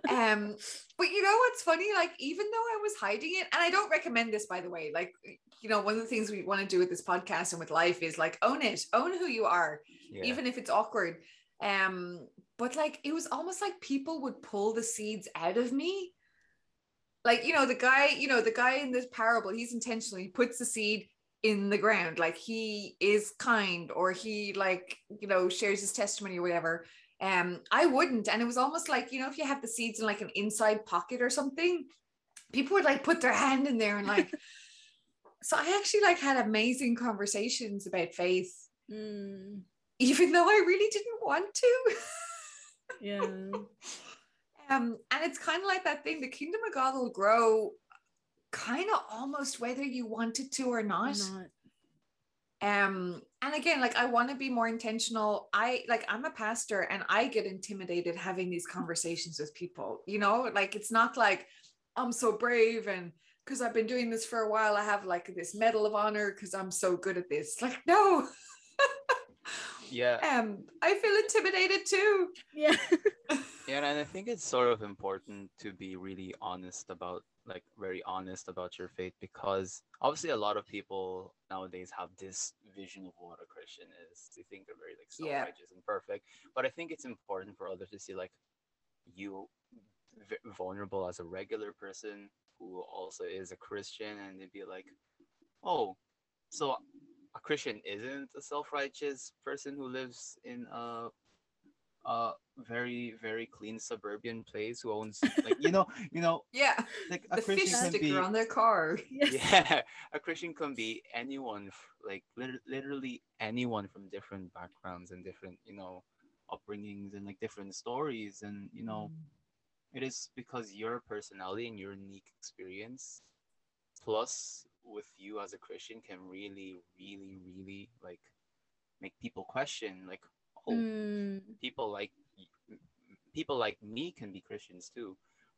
Um, but you know what's funny? Like, even though I was hiding it, and I don't recommend this by the way, like, you know, one of the things we want to do with this podcast and with life is like own it, own who you are Yeah. even if it's awkward. Um, but like it was almost like people would pull the seeds out of me. Like, you know, the guy, you know, the guy in this parable, he's intentionally he puts the seed in the ground, like he is kind or he like, you know, shares his testimony or whatever. Um, I wouldn't. And it was almost like, you know, if you have the seeds in like an inside pocket or something, people would like put their hand in there and like so I actually like had amazing conversations about faith Mm, even though I really didn't want to. yeah um, and it's kind of like that thing the kingdom of God will grow kind of almost whether you want it to or not. not Um, and again, like I want to be more intentional. I like I'm a pastor and I get intimidated having these conversations with people, you know, like it's not like I'm so brave and because I've been doing this for a while, I have like this medal of honor because I'm so good at this. Like, no. yeah. um, I feel intimidated too. yeah Yeah, and I think it's sort of important to be really honest about, like, very honest about your faith because obviously a lot of people nowadays have this vision of what a Christian is. They think they're very like Yeah. self-righteous and perfect, but I think it's important for others to see like you v- vulnerable as a regular person who also is a Christian, and they'd be like, "Oh, so a Christian isn't a self-righteous person who lives in a a very very clean suburban place who owns like you know you know Yeah. like a the fish Christian can sticker be on their car. yes. yeah a Christian can be anyone like literally anyone from different backgrounds and different you know upbringings and like different stories and you know mm. it is because your personality and your unique experience plus with you as a christian can really really really like make people question like oh Mm, people like people like me can be christians too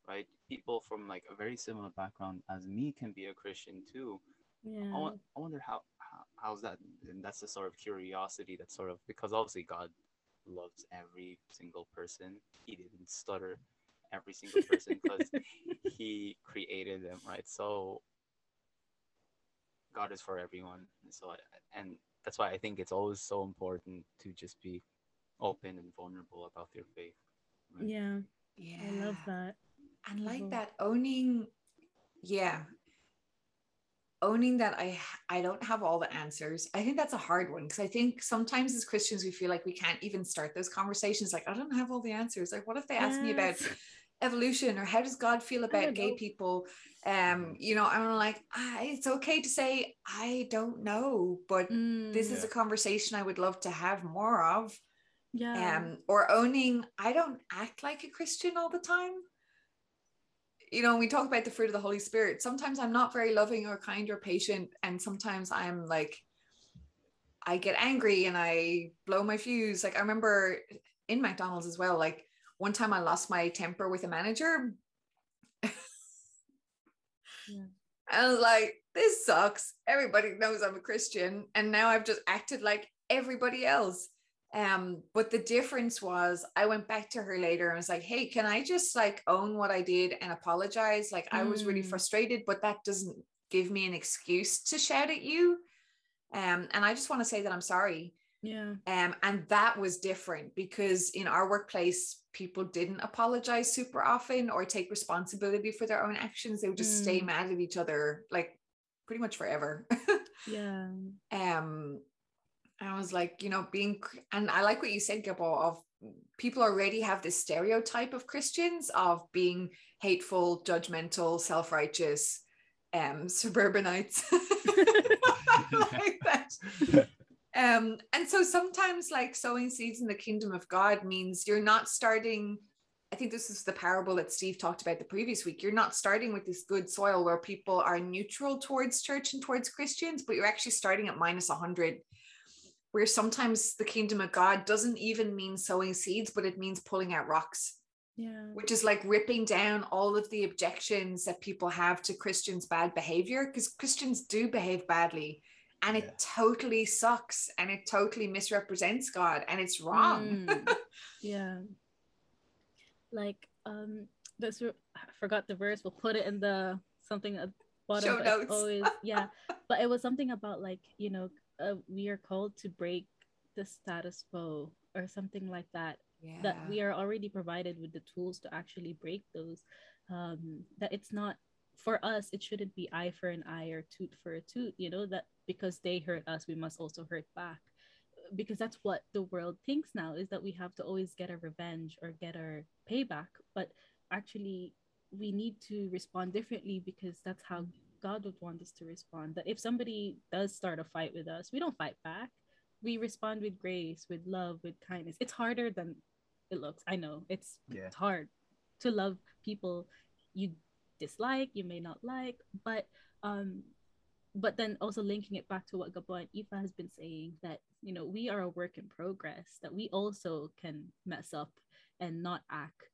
right? People from like a very similar background as me can be a christian too. Yeah. I, I wonder how, how how's that? And that's the sort of curiosity that sort of because obviously god loves every single person. He didn't stutter every single person because he created them right? So God is for everyone. So and that's why I think it's always so important to just be open and vulnerable about your faith. right? Yeah. Yeah. I love that. And like Mhm. that owning, yeah. Owning that I I don't have all the answers. I think that's a hard one because I think sometimes as Christians we feel like we can't even start those conversations. Like I don't have all the answers. Like what if they ask me about evolution or how does God feel about gay know. people? Um, you know, I'm like, ah, it's okay to say I don't know, but this is a conversation I would love to have more of. Yeah. Um, or owning I don't act like a Christian all the time. You know, we talk about the fruit of the Holy Spirit. Sometimes I'm not very loving or kind or patient, and sometimes I'm like, I get angry and I blow my fuse. Like I remember in McDonald's as well. Like one time I lost my temper with a manager. Yeah. I was like, this sucks. Everybody knows I'm a Christian. And now I've just acted like everybody else. Um, but the difference was I went back to her later and was like, hey, can I just like own what I did and apologize? Like I was really Mm. frustrated, but that doesn't give me an excuse to shout at you. Um, and I just want to say that I'm sorry. yeah. Um, and that was different because in our workplace, people didn't apologize super often or take responsibility for their own actions. They would just stay Mm. mad at each other like pretty much forever. Yeah. um, I was like, you know, being, and I like what you said, Gabo, of people already have this stereotype of Christians of being hateful, judgmental, self righteous, um, suburbanites. like that. Um, and so sometimes like sowing seeds in the kingdom of God means you're not starting. I think this is the parable that Steve talked about the previous week. You're not starting with this good soil where people are neutral towards church and towards Christians, but you're actually starting at minus 100, where sometimes the kingdom of God doesn't even mean sowing seeds, but it means pulling out rocks, Yeah. which is like ripping down all of the objections that people have to Christians' bad behavior, because Christians do behave badly and it Yeah. totally sucks and it totally misrepresents God and it's wrong. Mm. yeah. Like um this I forgot the verse. We'll put it in the something at bottom. Show notes. Always yeah. But it was something about like, you know, uh, we are called to break the status quo or something like that. yeah. That we are already provided with the tools to actually break those. Um that it's not for us, it shouldn't be eye for an eye or tooth for a tooth, you know, that because they hurt us, we must also hurt back because that's what the world thinks now is that we have to always get our revenge or get our payback but actually we need to respond differently because that's how god would want us to respond. That if somebody does start a fight with us we don't fight back. We respond with grace with love with kindness. It's harder than it looks. I know. It's Yeah. it's hard to love people you dislike you may not like but um but then also linking it back to what Gabo and Ifa has been saying that you know we are a work in progress that we also can mess up and not act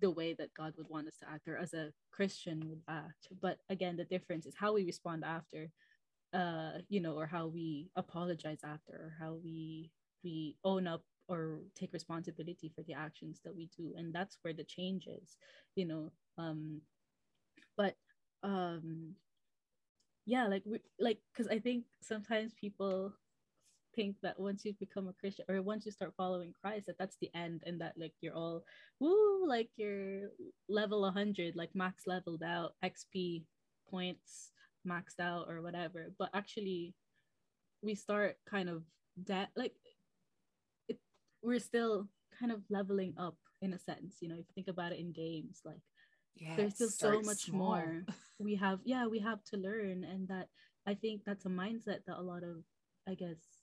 the way that God would want us to act or as a Christian would act. But again the difference is how we respond after uh you know or how we apologize after or how we we own up or take responsibility for the actions that we do. And that's where the change is you know um but um yeah like we, like because i think sometimes people think that once you become a christian or once you start following christ that that's the end and that like you're all woo like you're level 100 like max leveled out xp points maxed out or whatever but actually we start kind of that like it we're still kind of leveling up in a sense you know if you think about it in games like there's still so much small. more we have yeah we have to learn and that i think that's a mindset that a lot of i guess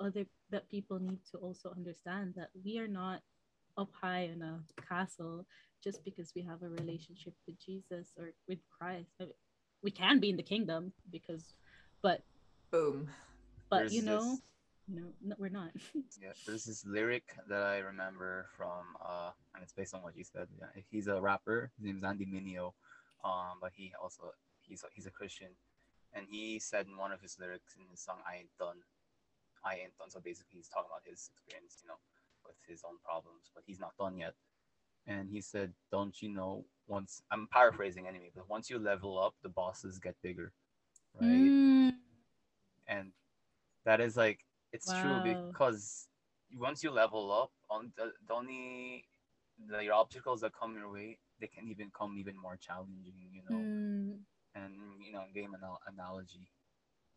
other that people need to also understand that we are not up high in a castle just because we have a relationship with jesus or with christ I mean, we can be in the kingdom because but Boom. but There's you know this- you know no, we're not Yeah, there's this lyric that I remember from, uh, and it's based on what you said. Yeah, he's a rapper. His name's Andy Mineo, um, but he also he's a, he's a Christian, and he said in one of his lyrics in his song "I Ain't Done," "I Ain't Done." So basically, he's talking about his experience, you know, with his own problems, but he's not done yet. And he said, "Don't you know? Once I'm paraphrasing anyway, but once you level up, the bosses get bigger, right? Mm, And that is like it's true because once you level up, on the, the only the your obstacles that come your way, they can even come even more challenging, you know. mm, And you know, game anal- analogy.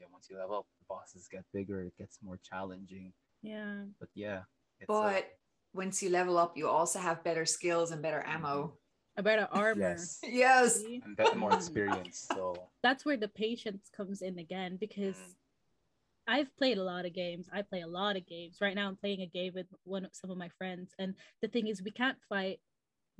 Yeah, once you level up, the bosses get bigger, it gets more challenging. yeah. But yeah, it's, uh, But once you level up, you also have better skills and better ammo. A better armor. yes, Yes. and better more experience. So That's where the patience comes in again because Mm. I've played a lot of games. I play a lot of games. Right now, I'm playing a game with one of some of my friends, and the thing is, we can't fight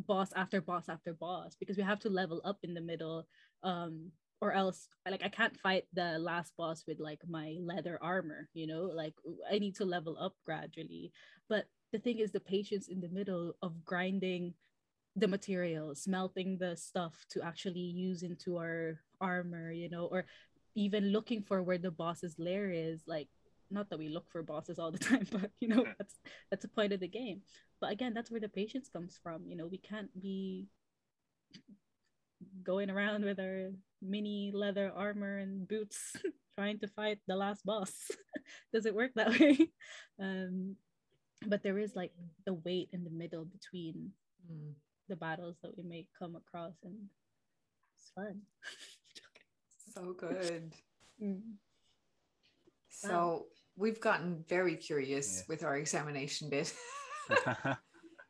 boss after boss after boss because we have to level up in the middle, um, or else, like, I can't fight the last boss with like my leather armor. You know, like I need to level up gradually. But the thing is, the patience in the middle of grinding the materials, melting the stuff to actually use into our armor. You know, or even looking for where the boss's lair is like not that we look for bosses all the time but you know hmm. that's that's a point of the game but again that's where the patience comes from you know we can't be going around with our mini leather armor and boots trying to fight the last boss does it work that way um but there is like the weight in the middle between Mm. the battles that we may come across and it's fun So good. Mm. So we've gotten very curious Yeah. with our examination bit.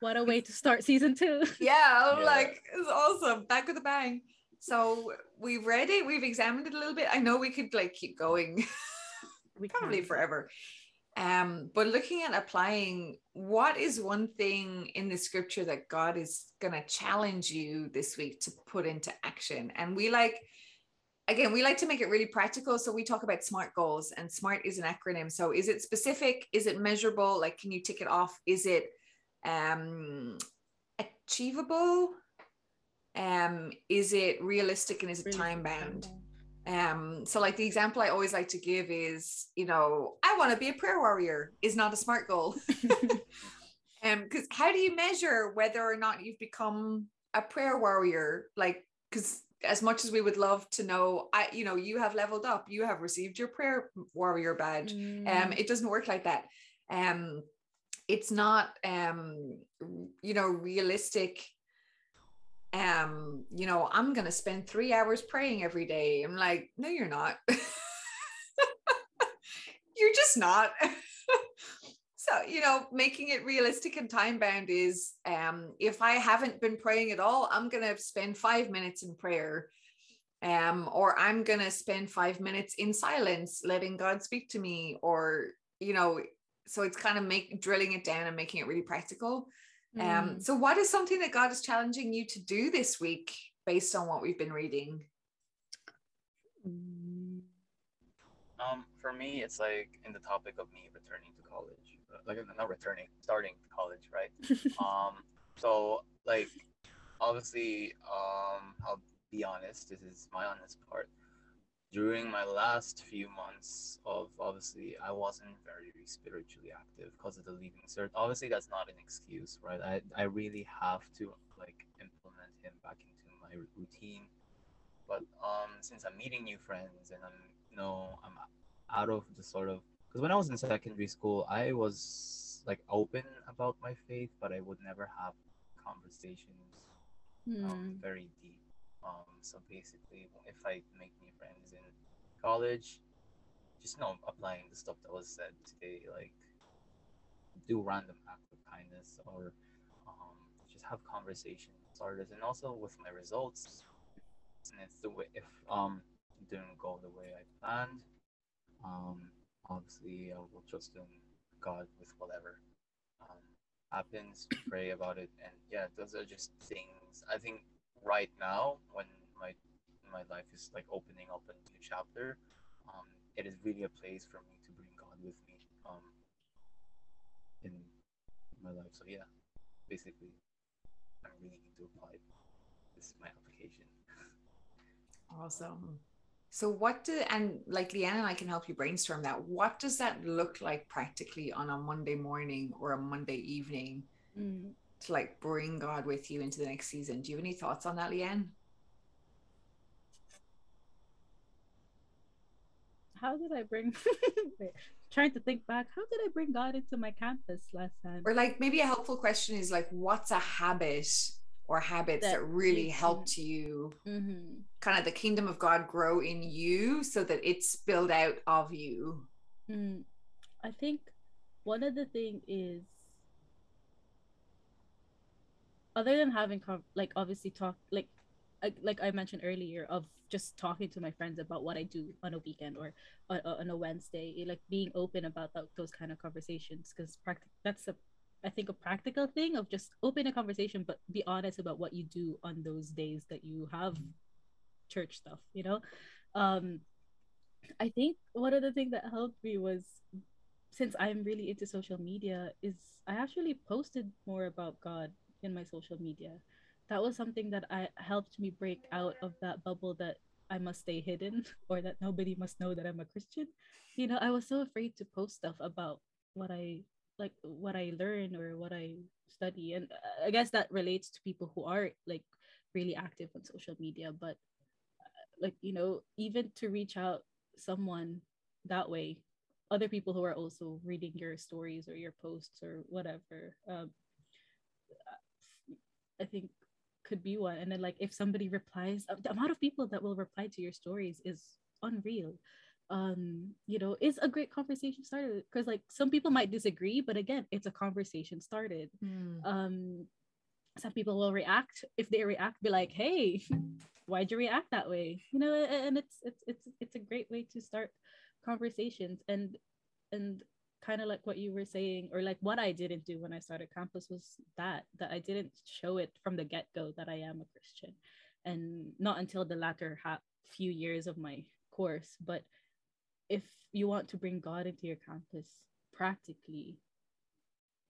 What a way to start season two yeah, I'm Yeah. like it's awesome. Back with a bang. So we've read it, we've examined it a little bit. I know we could like keep going we probably can. forever. Um, but looking at applying, what is one thing in the scripture that God is gonna challenge you this week to put into action? And we like again, we like to make it really practical. So we talk about SMART goals, and SMART is an acronym. So is it specific? Is it measurable? Like, can you tick it off? Is it um achievable? Um, is it realistic and is it time bound? Um, so like the example I always like to give is, you know, I want to be a prayer warrior is not a smart goal. Um, because how do you measure whether or not you've become a prayer warrior? Like, because as much as we would love to know, I, you know, you have leveled up, you have received your prayer warrior badge. Um, Mm, it doesn't work like that. Um, it's not um, you know, realistic. Um, you know, I'm gonna spend three hours praying every day. I'm like, no, you're not. you're just not. so, you know, making it realistic and time bound is um if I haven't been praying at all, I'm gonna spend five minutes in prayer um or i'm going to spend 5 minutes in silence letting god speak to me or you know so it's kind of make drilling it down and making it really practical um mm. so what is something that god is challenging you to do this week based on what we've been reading Mm. Um, for me, it's like in the topic of me returning to college, uh, like not returning, starting college, right? um, so like obviously, um, I'll be honest. This is my honest part. During my last few months of obviously, I wasn't very spiritually active because of the leaving cert. Obviously, that's not an excuse, right? I I really have to like implement him back into my routine. But um, since I'm meeting new friends and I'm you know I'm out of the sort of because when I was in secondary school, I was like open about my faith, but I would never have conversations um, Mm. very deep. Um, so basically, if I make new friends in college, just you know applying the stuff that was said today, like do random acts of kindness or um, just have conversations starters, and also with my results, and it's the way if um didn't go the way I planned, um, obviously I will trust in God with whatever um, happens, pray about it, and yeah, those are just things. I think right now when my my life is like opening up a new chapter, um, it is really a place for me to bring God with me um, in my life. So yeah, basically, I'm really need to apply. This is my application. awesome so what do and like Liane and i can help you brainstorm that what does that look like practically on a monday morning or a monday evening Mm. to like bring god with you into the next season do you have any thoughts on that Liane how did I bring trying to think back, how did I bring God into my campus last time? Or like maybe a helpful question is like, what's a habit or habits that, That really you helped you Mm-hmm. kind of the kingdom of God grow in you so that it's spilled out of you? Mm, I think one of the thing is other than having like obviously talk like like like I mentioned earlier of just talking to my friends about what I do on a weekend or on, on a Wednesday, like being open about tho- those kind of conversations because that's a I think a practical thing of just open a conversation but be honest about what you do on those days that you have church stuff, you know. Um I think one of the things that helped me was since I'm really into social media, is I actually posted more about God in my social media. That was something that I helped me break out of that bubble that I must stay hidden or that nobody must know that I'm a Christian. You know, I was so afraid to post stuff about what I like what I learn or what I study. And I guess that relates to people who are like really active on social media, but uh, like, you know, even to reach out someone that way other people who are also reading your stories or your posts or whatever um i think could be one. And then like if somebody replies uh, the amount of people that will reply to your stories is unreal. Um you know it's a great conversation started because like some people might disagree but again it's a conversation started. Um some people will react if they react be like hey why'd you react that way? You know and it's it's it's it's a great way to start conversations. And and kind of like what you were saying or like what i didn't do when i started campus was that that i didn't show it from the get-go that i am a christian and not until the latter ha- few years of my course but if you want to bring god into your campus practically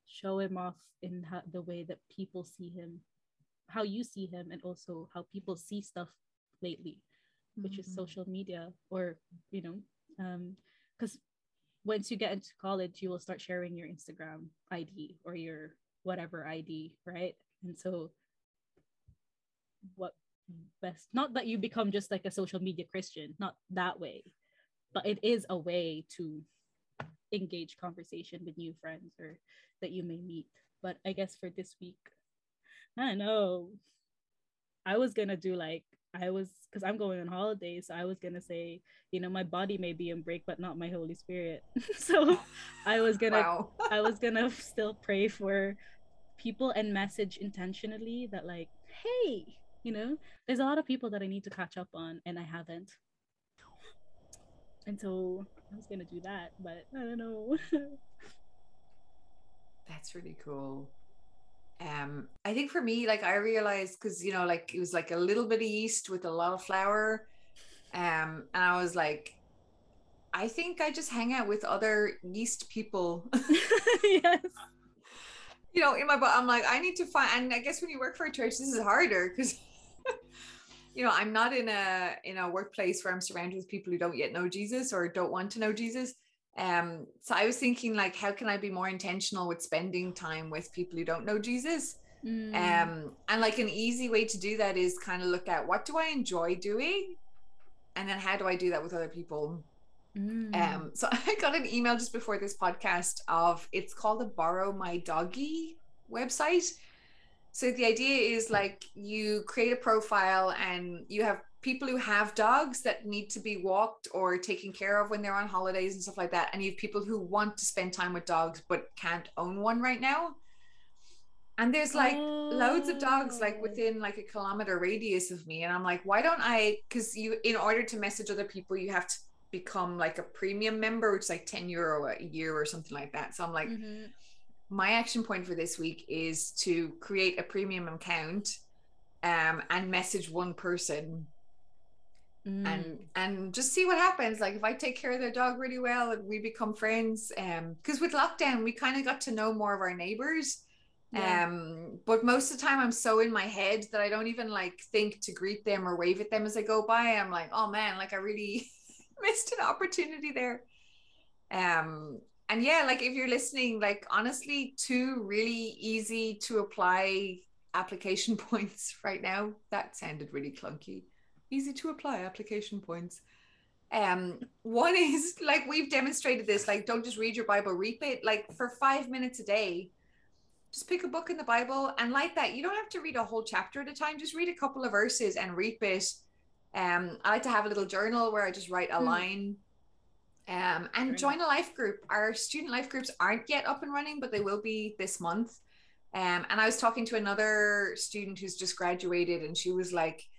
show him off in how, the way that people see him how you see him and also how people see stuff lately which is Mhm. social media or you know um because once you get into college you will start sharing your instagram id or your whatever id right? And so what best not that you become just like a social media christian not that way but it is a way to engage conversation with new friends or that you may meet. But i guess for this week i don't know. I was gonna do like i was because i'm going on holidays so i was gonna say you know my body may be in break but not my holy spirit so i was gonna Wow. I was gonna still pray for people and message intentionally that like, hey, you know, there's a lot of people that I need to catch up on and I haven't. And so I was gonna do that, but I don't know. That's really cool. Um, I think for me, like I realized because you know, like it was like a little bit of yeast with a lot of flour. Um, and I was like, I think I just hang out with other yeast people. yes. you know, in my butt, I'm like, I need to find and I guess when you work for a church, this is harder because you know, I'm not in a in a workplace where I'm surrounded with people who don't yet know Jesus or don't want to know Jesus. Um, so I was thinking like, how can I be more intentional with spending time with people who don't know Jesus? Mm, Um, and like an easy way to do that is kind of look at what do I enjoy doing, and then how do I do that with other people. mm, Um, so I got an email just before this podcast of it's called the Borrow My Doggy website. So the idea is like you create a profile and you have people who have dogs that need to be walked or taken care of when they're on holidays and stuff like that. And you have people who want to spend time with dogs but can't own one right now. And there's like loads of dogs like Oh. within like a kilometer radius of me. And I'm like, why don't I? Because you, in order to message other people, you have to become like a premium member, which is like 10 euro a year or something like that. So I'm like, mhm. my action point for this week is to create a premium account um, and message one person Mm. and and just see what happens. Like if i take care of their dog really well and we become friends um because with lockdown we kind of got to know more of our neighbors. Yeah. um but most of the time i'm so in my head that i don't even like think to greet them or wave at them as i go by. I'm like oh man like i really missed an opportunity there. Um and yeah like if you're listening like honestly two really easy to apply application points right now. That sounded really clunky easy to apply application points Um, one is like we've demonstrated this, like don't just read your Bible, read it like for five minutes a day. Just pick a book in the Bible and like that. You don't have to read a whole chapter at a time. Just read a couple of verses and read it. Um, I like to have a little journal where I just write a Hmm. line. Um, and join a life group. Our student life groups aren't yet up and running, but they will be this month. Um, and I was talking to another student who's just graduated, and she was like,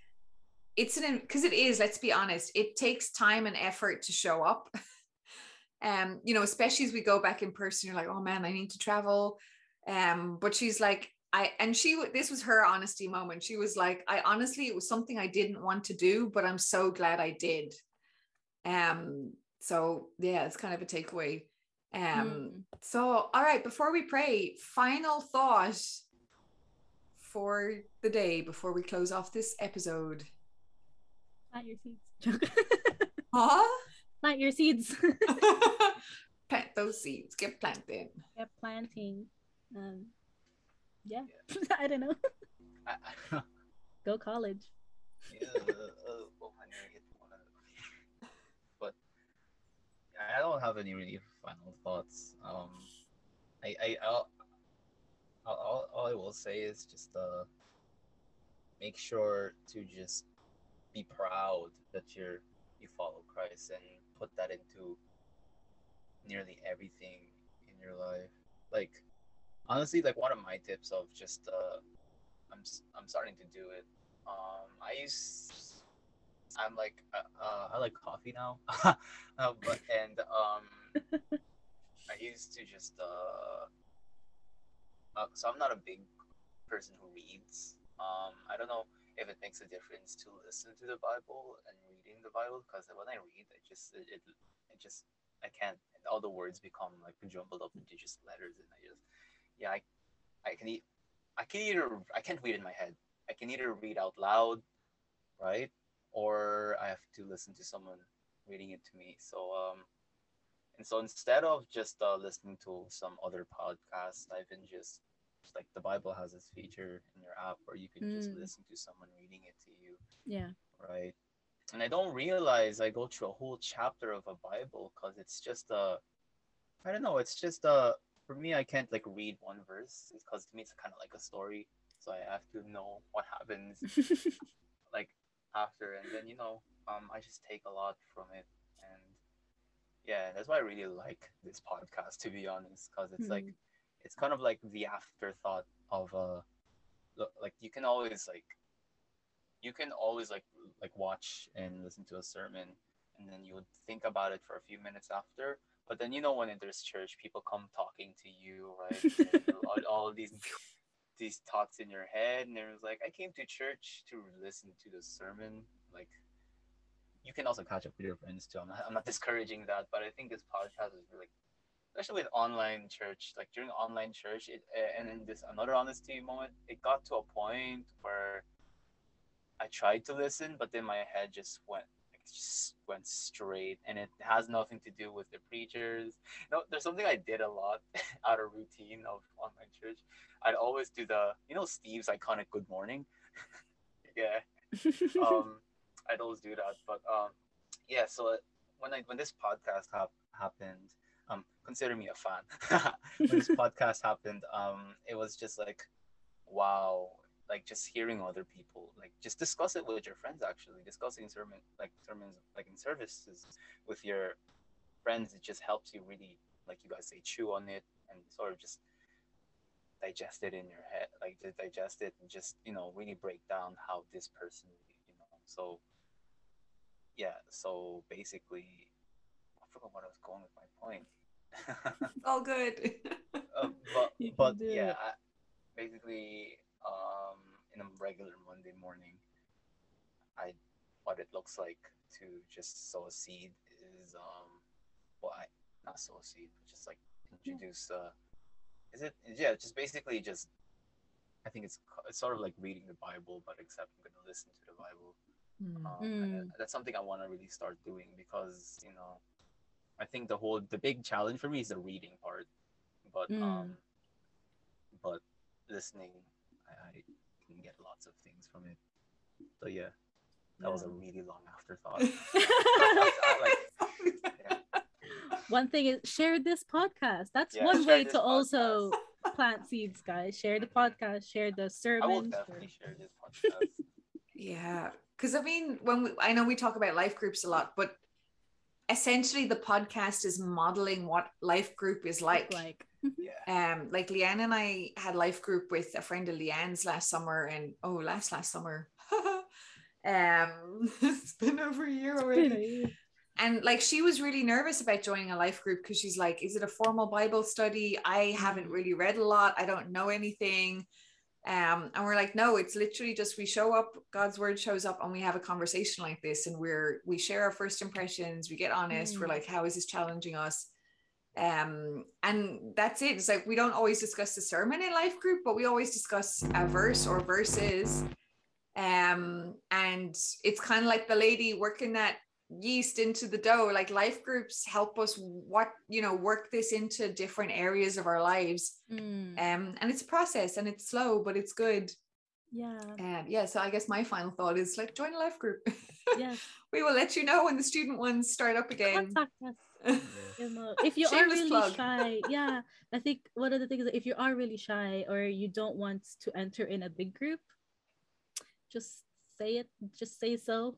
"It's an because it is. Let's be honest. It takes time and effort to show up. um, you know, especially as we go back in person. You're like, oh man, I need to travel. Um, but she's like, I and she this was her honesty moment. She was like, I honestly, it was something I didn't want to do, but I'm so glad I did. Um, so yeah, it's kind of a takeaway. Um, Mm. so all right, before we pray, final thought for the day before we close off this episode. Plant your seeds. Huh? Plant your seeds. Plant those seeds, get planted. Get planting. Um, yeah. I don't know. I, I, Go college. yeah, uh, well, I never get one of them. But I don't have any really final thoughts. Um, I, I, I'll, I'll, all, all I will say is just uh, make sure to just be proud that you're you follow Christ and put that into nearly everything in your life. Like honestly, like one of my tips of just uh, I'm I'm starting to do it. Um, I use I'm like uh, uh, I like coffee now, uh, but and um, I used to just uh, uh, so I'm not a big person who reads. Um, I don't know if it makes a difference to listen to the Bible and reading the Bible because when I read, I just it, it, it just I can't all the words become like jumbled up into just letters and I just yeah I I can e- I can either I can't read in my head. I can either read out loud, right, or I have to listen to someone reading it to me. So um, and so instead of just uh, listening to some other podcast, I've been just like the Bible has this feature in your app where you can just Mm. listen to someone reading it to you, Yeah. right? And I don't realize I go through a whole chapter of a Bible because it's just a, I don't know, it's just a. For me, I can't like read one verse because to me it's kind of like a story, so I have to know what happens like after and then you know um i just take a lot from it and yeah that's why i really like this podcast to be honest because it's like Hmm. It's kind of like the afterthought of uh like you can always like you can always like like watch and listen to a sermon and then you would think about it for a few minutes after but then you know when there's church people come talking to you right? All, all these these thoughts in your head and it was like i came to church to listen to the sermon like you can also catch up with your friends too. I'm not, I'm not discouraging that but i think this podcast is really especially with online church like during online church it, uh, and in this another honesty moment it got to a point where i tried to listen but then my head just went like, just went straight and it has nothing to do with the preachers. No there's something i did a lot out of routine of online church. I'd always do the you know steve's iconic good morning yeah. Um i'd always do that but um yeah so uh, when i when this podcast hap- happened um consider me a fan. When this podcast happened um it was just like wow like just hearing other people like just discuss it with your friends actually. Discussing sermon like sermons like in services with your friends. It just helps you really like you guys say chew on it and sort of just digest it in your head like just digest it and just you know really break down how this person you know so yeah so basically forgot what i was going with my point All good. uh, but but yeah. I, basically um in a regular monday morning i what it looks like to just sow a seed is um well I, not sow a seed but just like introduce uh is it yeah just basically just i think it's it's sort of like reading the bible but except i'm gonna listen to the bible Hmm. um, Mm. that's something I want to really start doing because you know, I think the whole the big challenge for me is the reading part, but Mm. um, but listening, I, I can get lots of things from it. So yeah, that was a really long afterthought. Like, yeah. One thing is share this podcast. That's Yeah, one way this to also plant seeds, guys. Share the podcast, share the I will sermon. definitely share this podcast. Yeah, because I mean, when we, I know we talk about life groups a lot, but essentially the podcast is modeling what life group is like. like yeah. Um, like Liane and I had life group with a friend of Liane's last summer, and oh, last last summer. um, it's been over a year already. and like she was really nervous about joining a life group because she's like is it a formal bible study i haven't really read a lot i don't know anything um and we're like no it's literally just we show up god's word shows up and we have a conversation like this and we're we share our first impressions we get honest we're Mm. like how is this challenging us? Um and that's it. It's like we don't always discuss the sermon in life group but we always discuss a verse or verses. Um and it's kind of like the lady working that yeast into the dough like life groups help us what you know work this into different areas of our lives Mm, um and it's a process and it's slow but it's good yeah. and yeah so i guess my final thought is like join a life group Yes. we will let you know when the student ones start up again Contact us. you know, if you are really plug. shy, yeah, I think one of the things if you are really shy or you don't want to enter in a big group, just say it, just say so.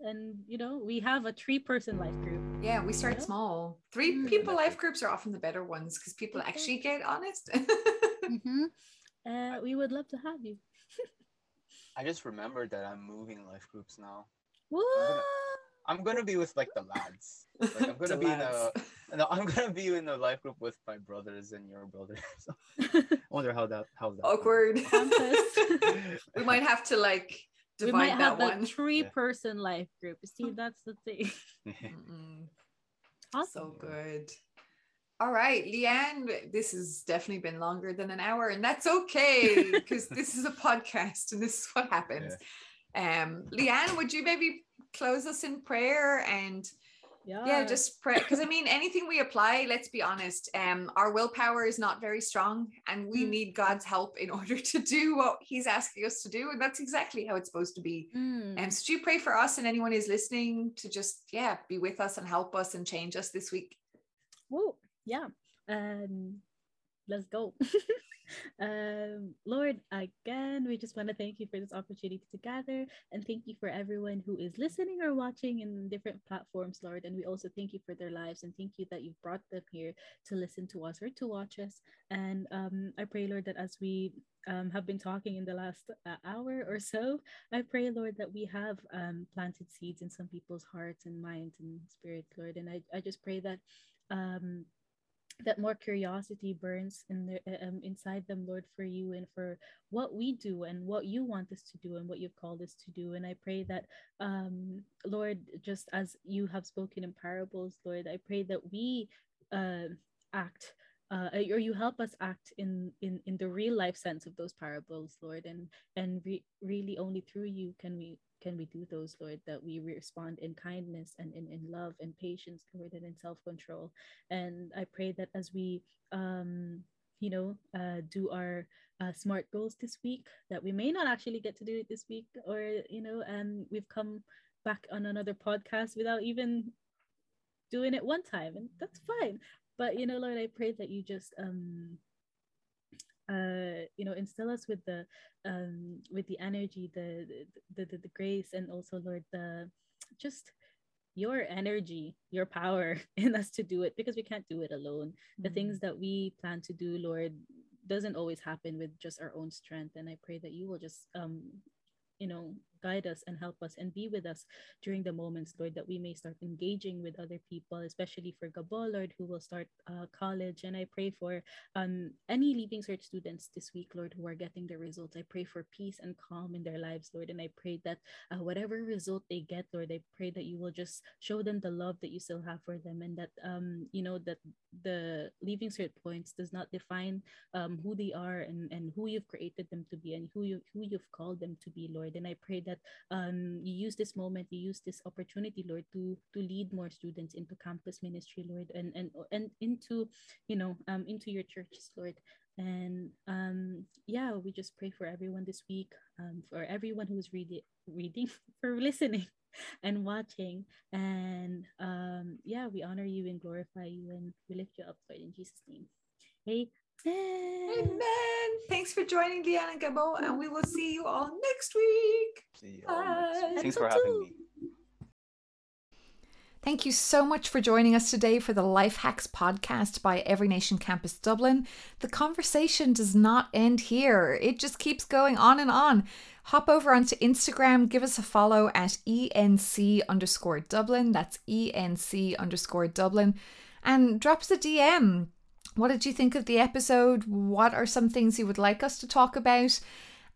And you know, we have a three person life group. yeah we start Yeah. small three Mm. people life groups are often the better ones because people Okay. actually get honest Mm-hmm. Uh, we would love to have you. I just remembered that I'm moving life groups now. What? I'm gonna be with like the lads. Like I'm gonna The be in a lads. no, I'm gonna be in a life group with my brothers and your brothers. So I wonder how that how that. awkward we might have to like we might have that the one three person life group. See, that's the thing. Awesome. So good. All right, Liane, this has definitely been longer than an hour, and that's okay because this is a podcast and this is what happens. Um, Liane, would you maybe close us in prayer and yeah. yeah, just pray because I mean anything we apply, let's be honest, um, our willpower is not very strong and we Mm. need God's help in order to do what He's asking us to do, and that's exactly how it's supposed to be. Mm. Um, so do you pray for us and anyone who's listening to just yeah be with us and help us and change us this week? Whoa, yeah. Um, let's go. um, Lord, again, we just want to thank you for this opportunity to gather and thank you for everyone who is listening or watching in different platforms, Lord. And we also thank you for their lives and thank you that you've brought them here to listen to us or to watch us. And um, I pray, Lord, that as we um, have been talking in the last uh, hour or so, I pray, Lord, that we have um, planted seeds in some people's hearts and minds and spirits, Lord. And I, I just pray that um, that more curiosity burns in the um, inside them, Lord, for you and for what we do and what you want us to do and what you've called us to do. And I pray that, um, Lord, just as you have spoken in parables, Lord, I pray that we uh, act. Uh, or you help us act in, in in the real life sense of those parables, Lord, and and re- really only through you can we can we do those, Lord, that we respond in kindness and in, in love and patience, Lord, and in self control. And I pray that as we, um, you know, uh, do our uh, smart goals this week, that we may not actually get to do it this week, or, you know, and we've come back on another podcast without even doing it one time, and that's fine. But, you know, Lord, I pray that you just, um, uh you know instill us with the um with the energy the the the, the grace and also lord the just your energy your power in us to do it because we can't do it alone the Mm. things that we plan to do lord doesn't always happen with just our own strength and i pray that you will just um you know guide us and help us and be with us during the moments lord that we may start engaging with other people especially for gabo lord who will start uh, college. And i pray for um any leaving cert students this week lord who are getting their results. I pray for peace and calm in their lives lord. And i pray that uh, whatever result they get lord i pray that you will just show them the love that you still have for them and that um you know that the leaving cert points does not define um who they are and and who you've created them to be and who you who you've called them to be lord. And i pray that um you use this moment you use this opportunity lord to to lead more students into campus ministry lord and and and into you know um into your churches lord and um yeah, we just pray for everyone this week, um, for everyone who's reading, reading, for listening and watching. And um, yeah, we honor you and glorify you and we lift you up, Lord, in Jesus' name. Amen. Amen. Thanks for joining Liane and Gabo, and we will see you all next week. See you all next week. Thanks for having me. Thank you so much for joining us today for the Life Hacks podcast by Every Nation Campus Dublin. The conversation does not end here, it just keeps going on and on. Hop over onto Instagram, give us a follow at ENC underscore Dublin. That's ENC underscore Dublin. And drop us a DM. What did you think of the episode? What are some things you would like us to talk about?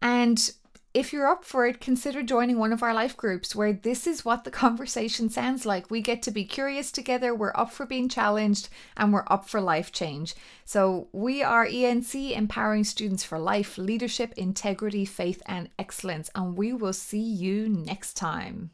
And if you're up for it, consider joining one of our life groups where this is what the conversation sounds like. We get to be curious together, we're up for being challenged, and we're up for life change. So, we are ENC empowering students for life, leadership, integrity, faith, and excellence. And we will see you next time.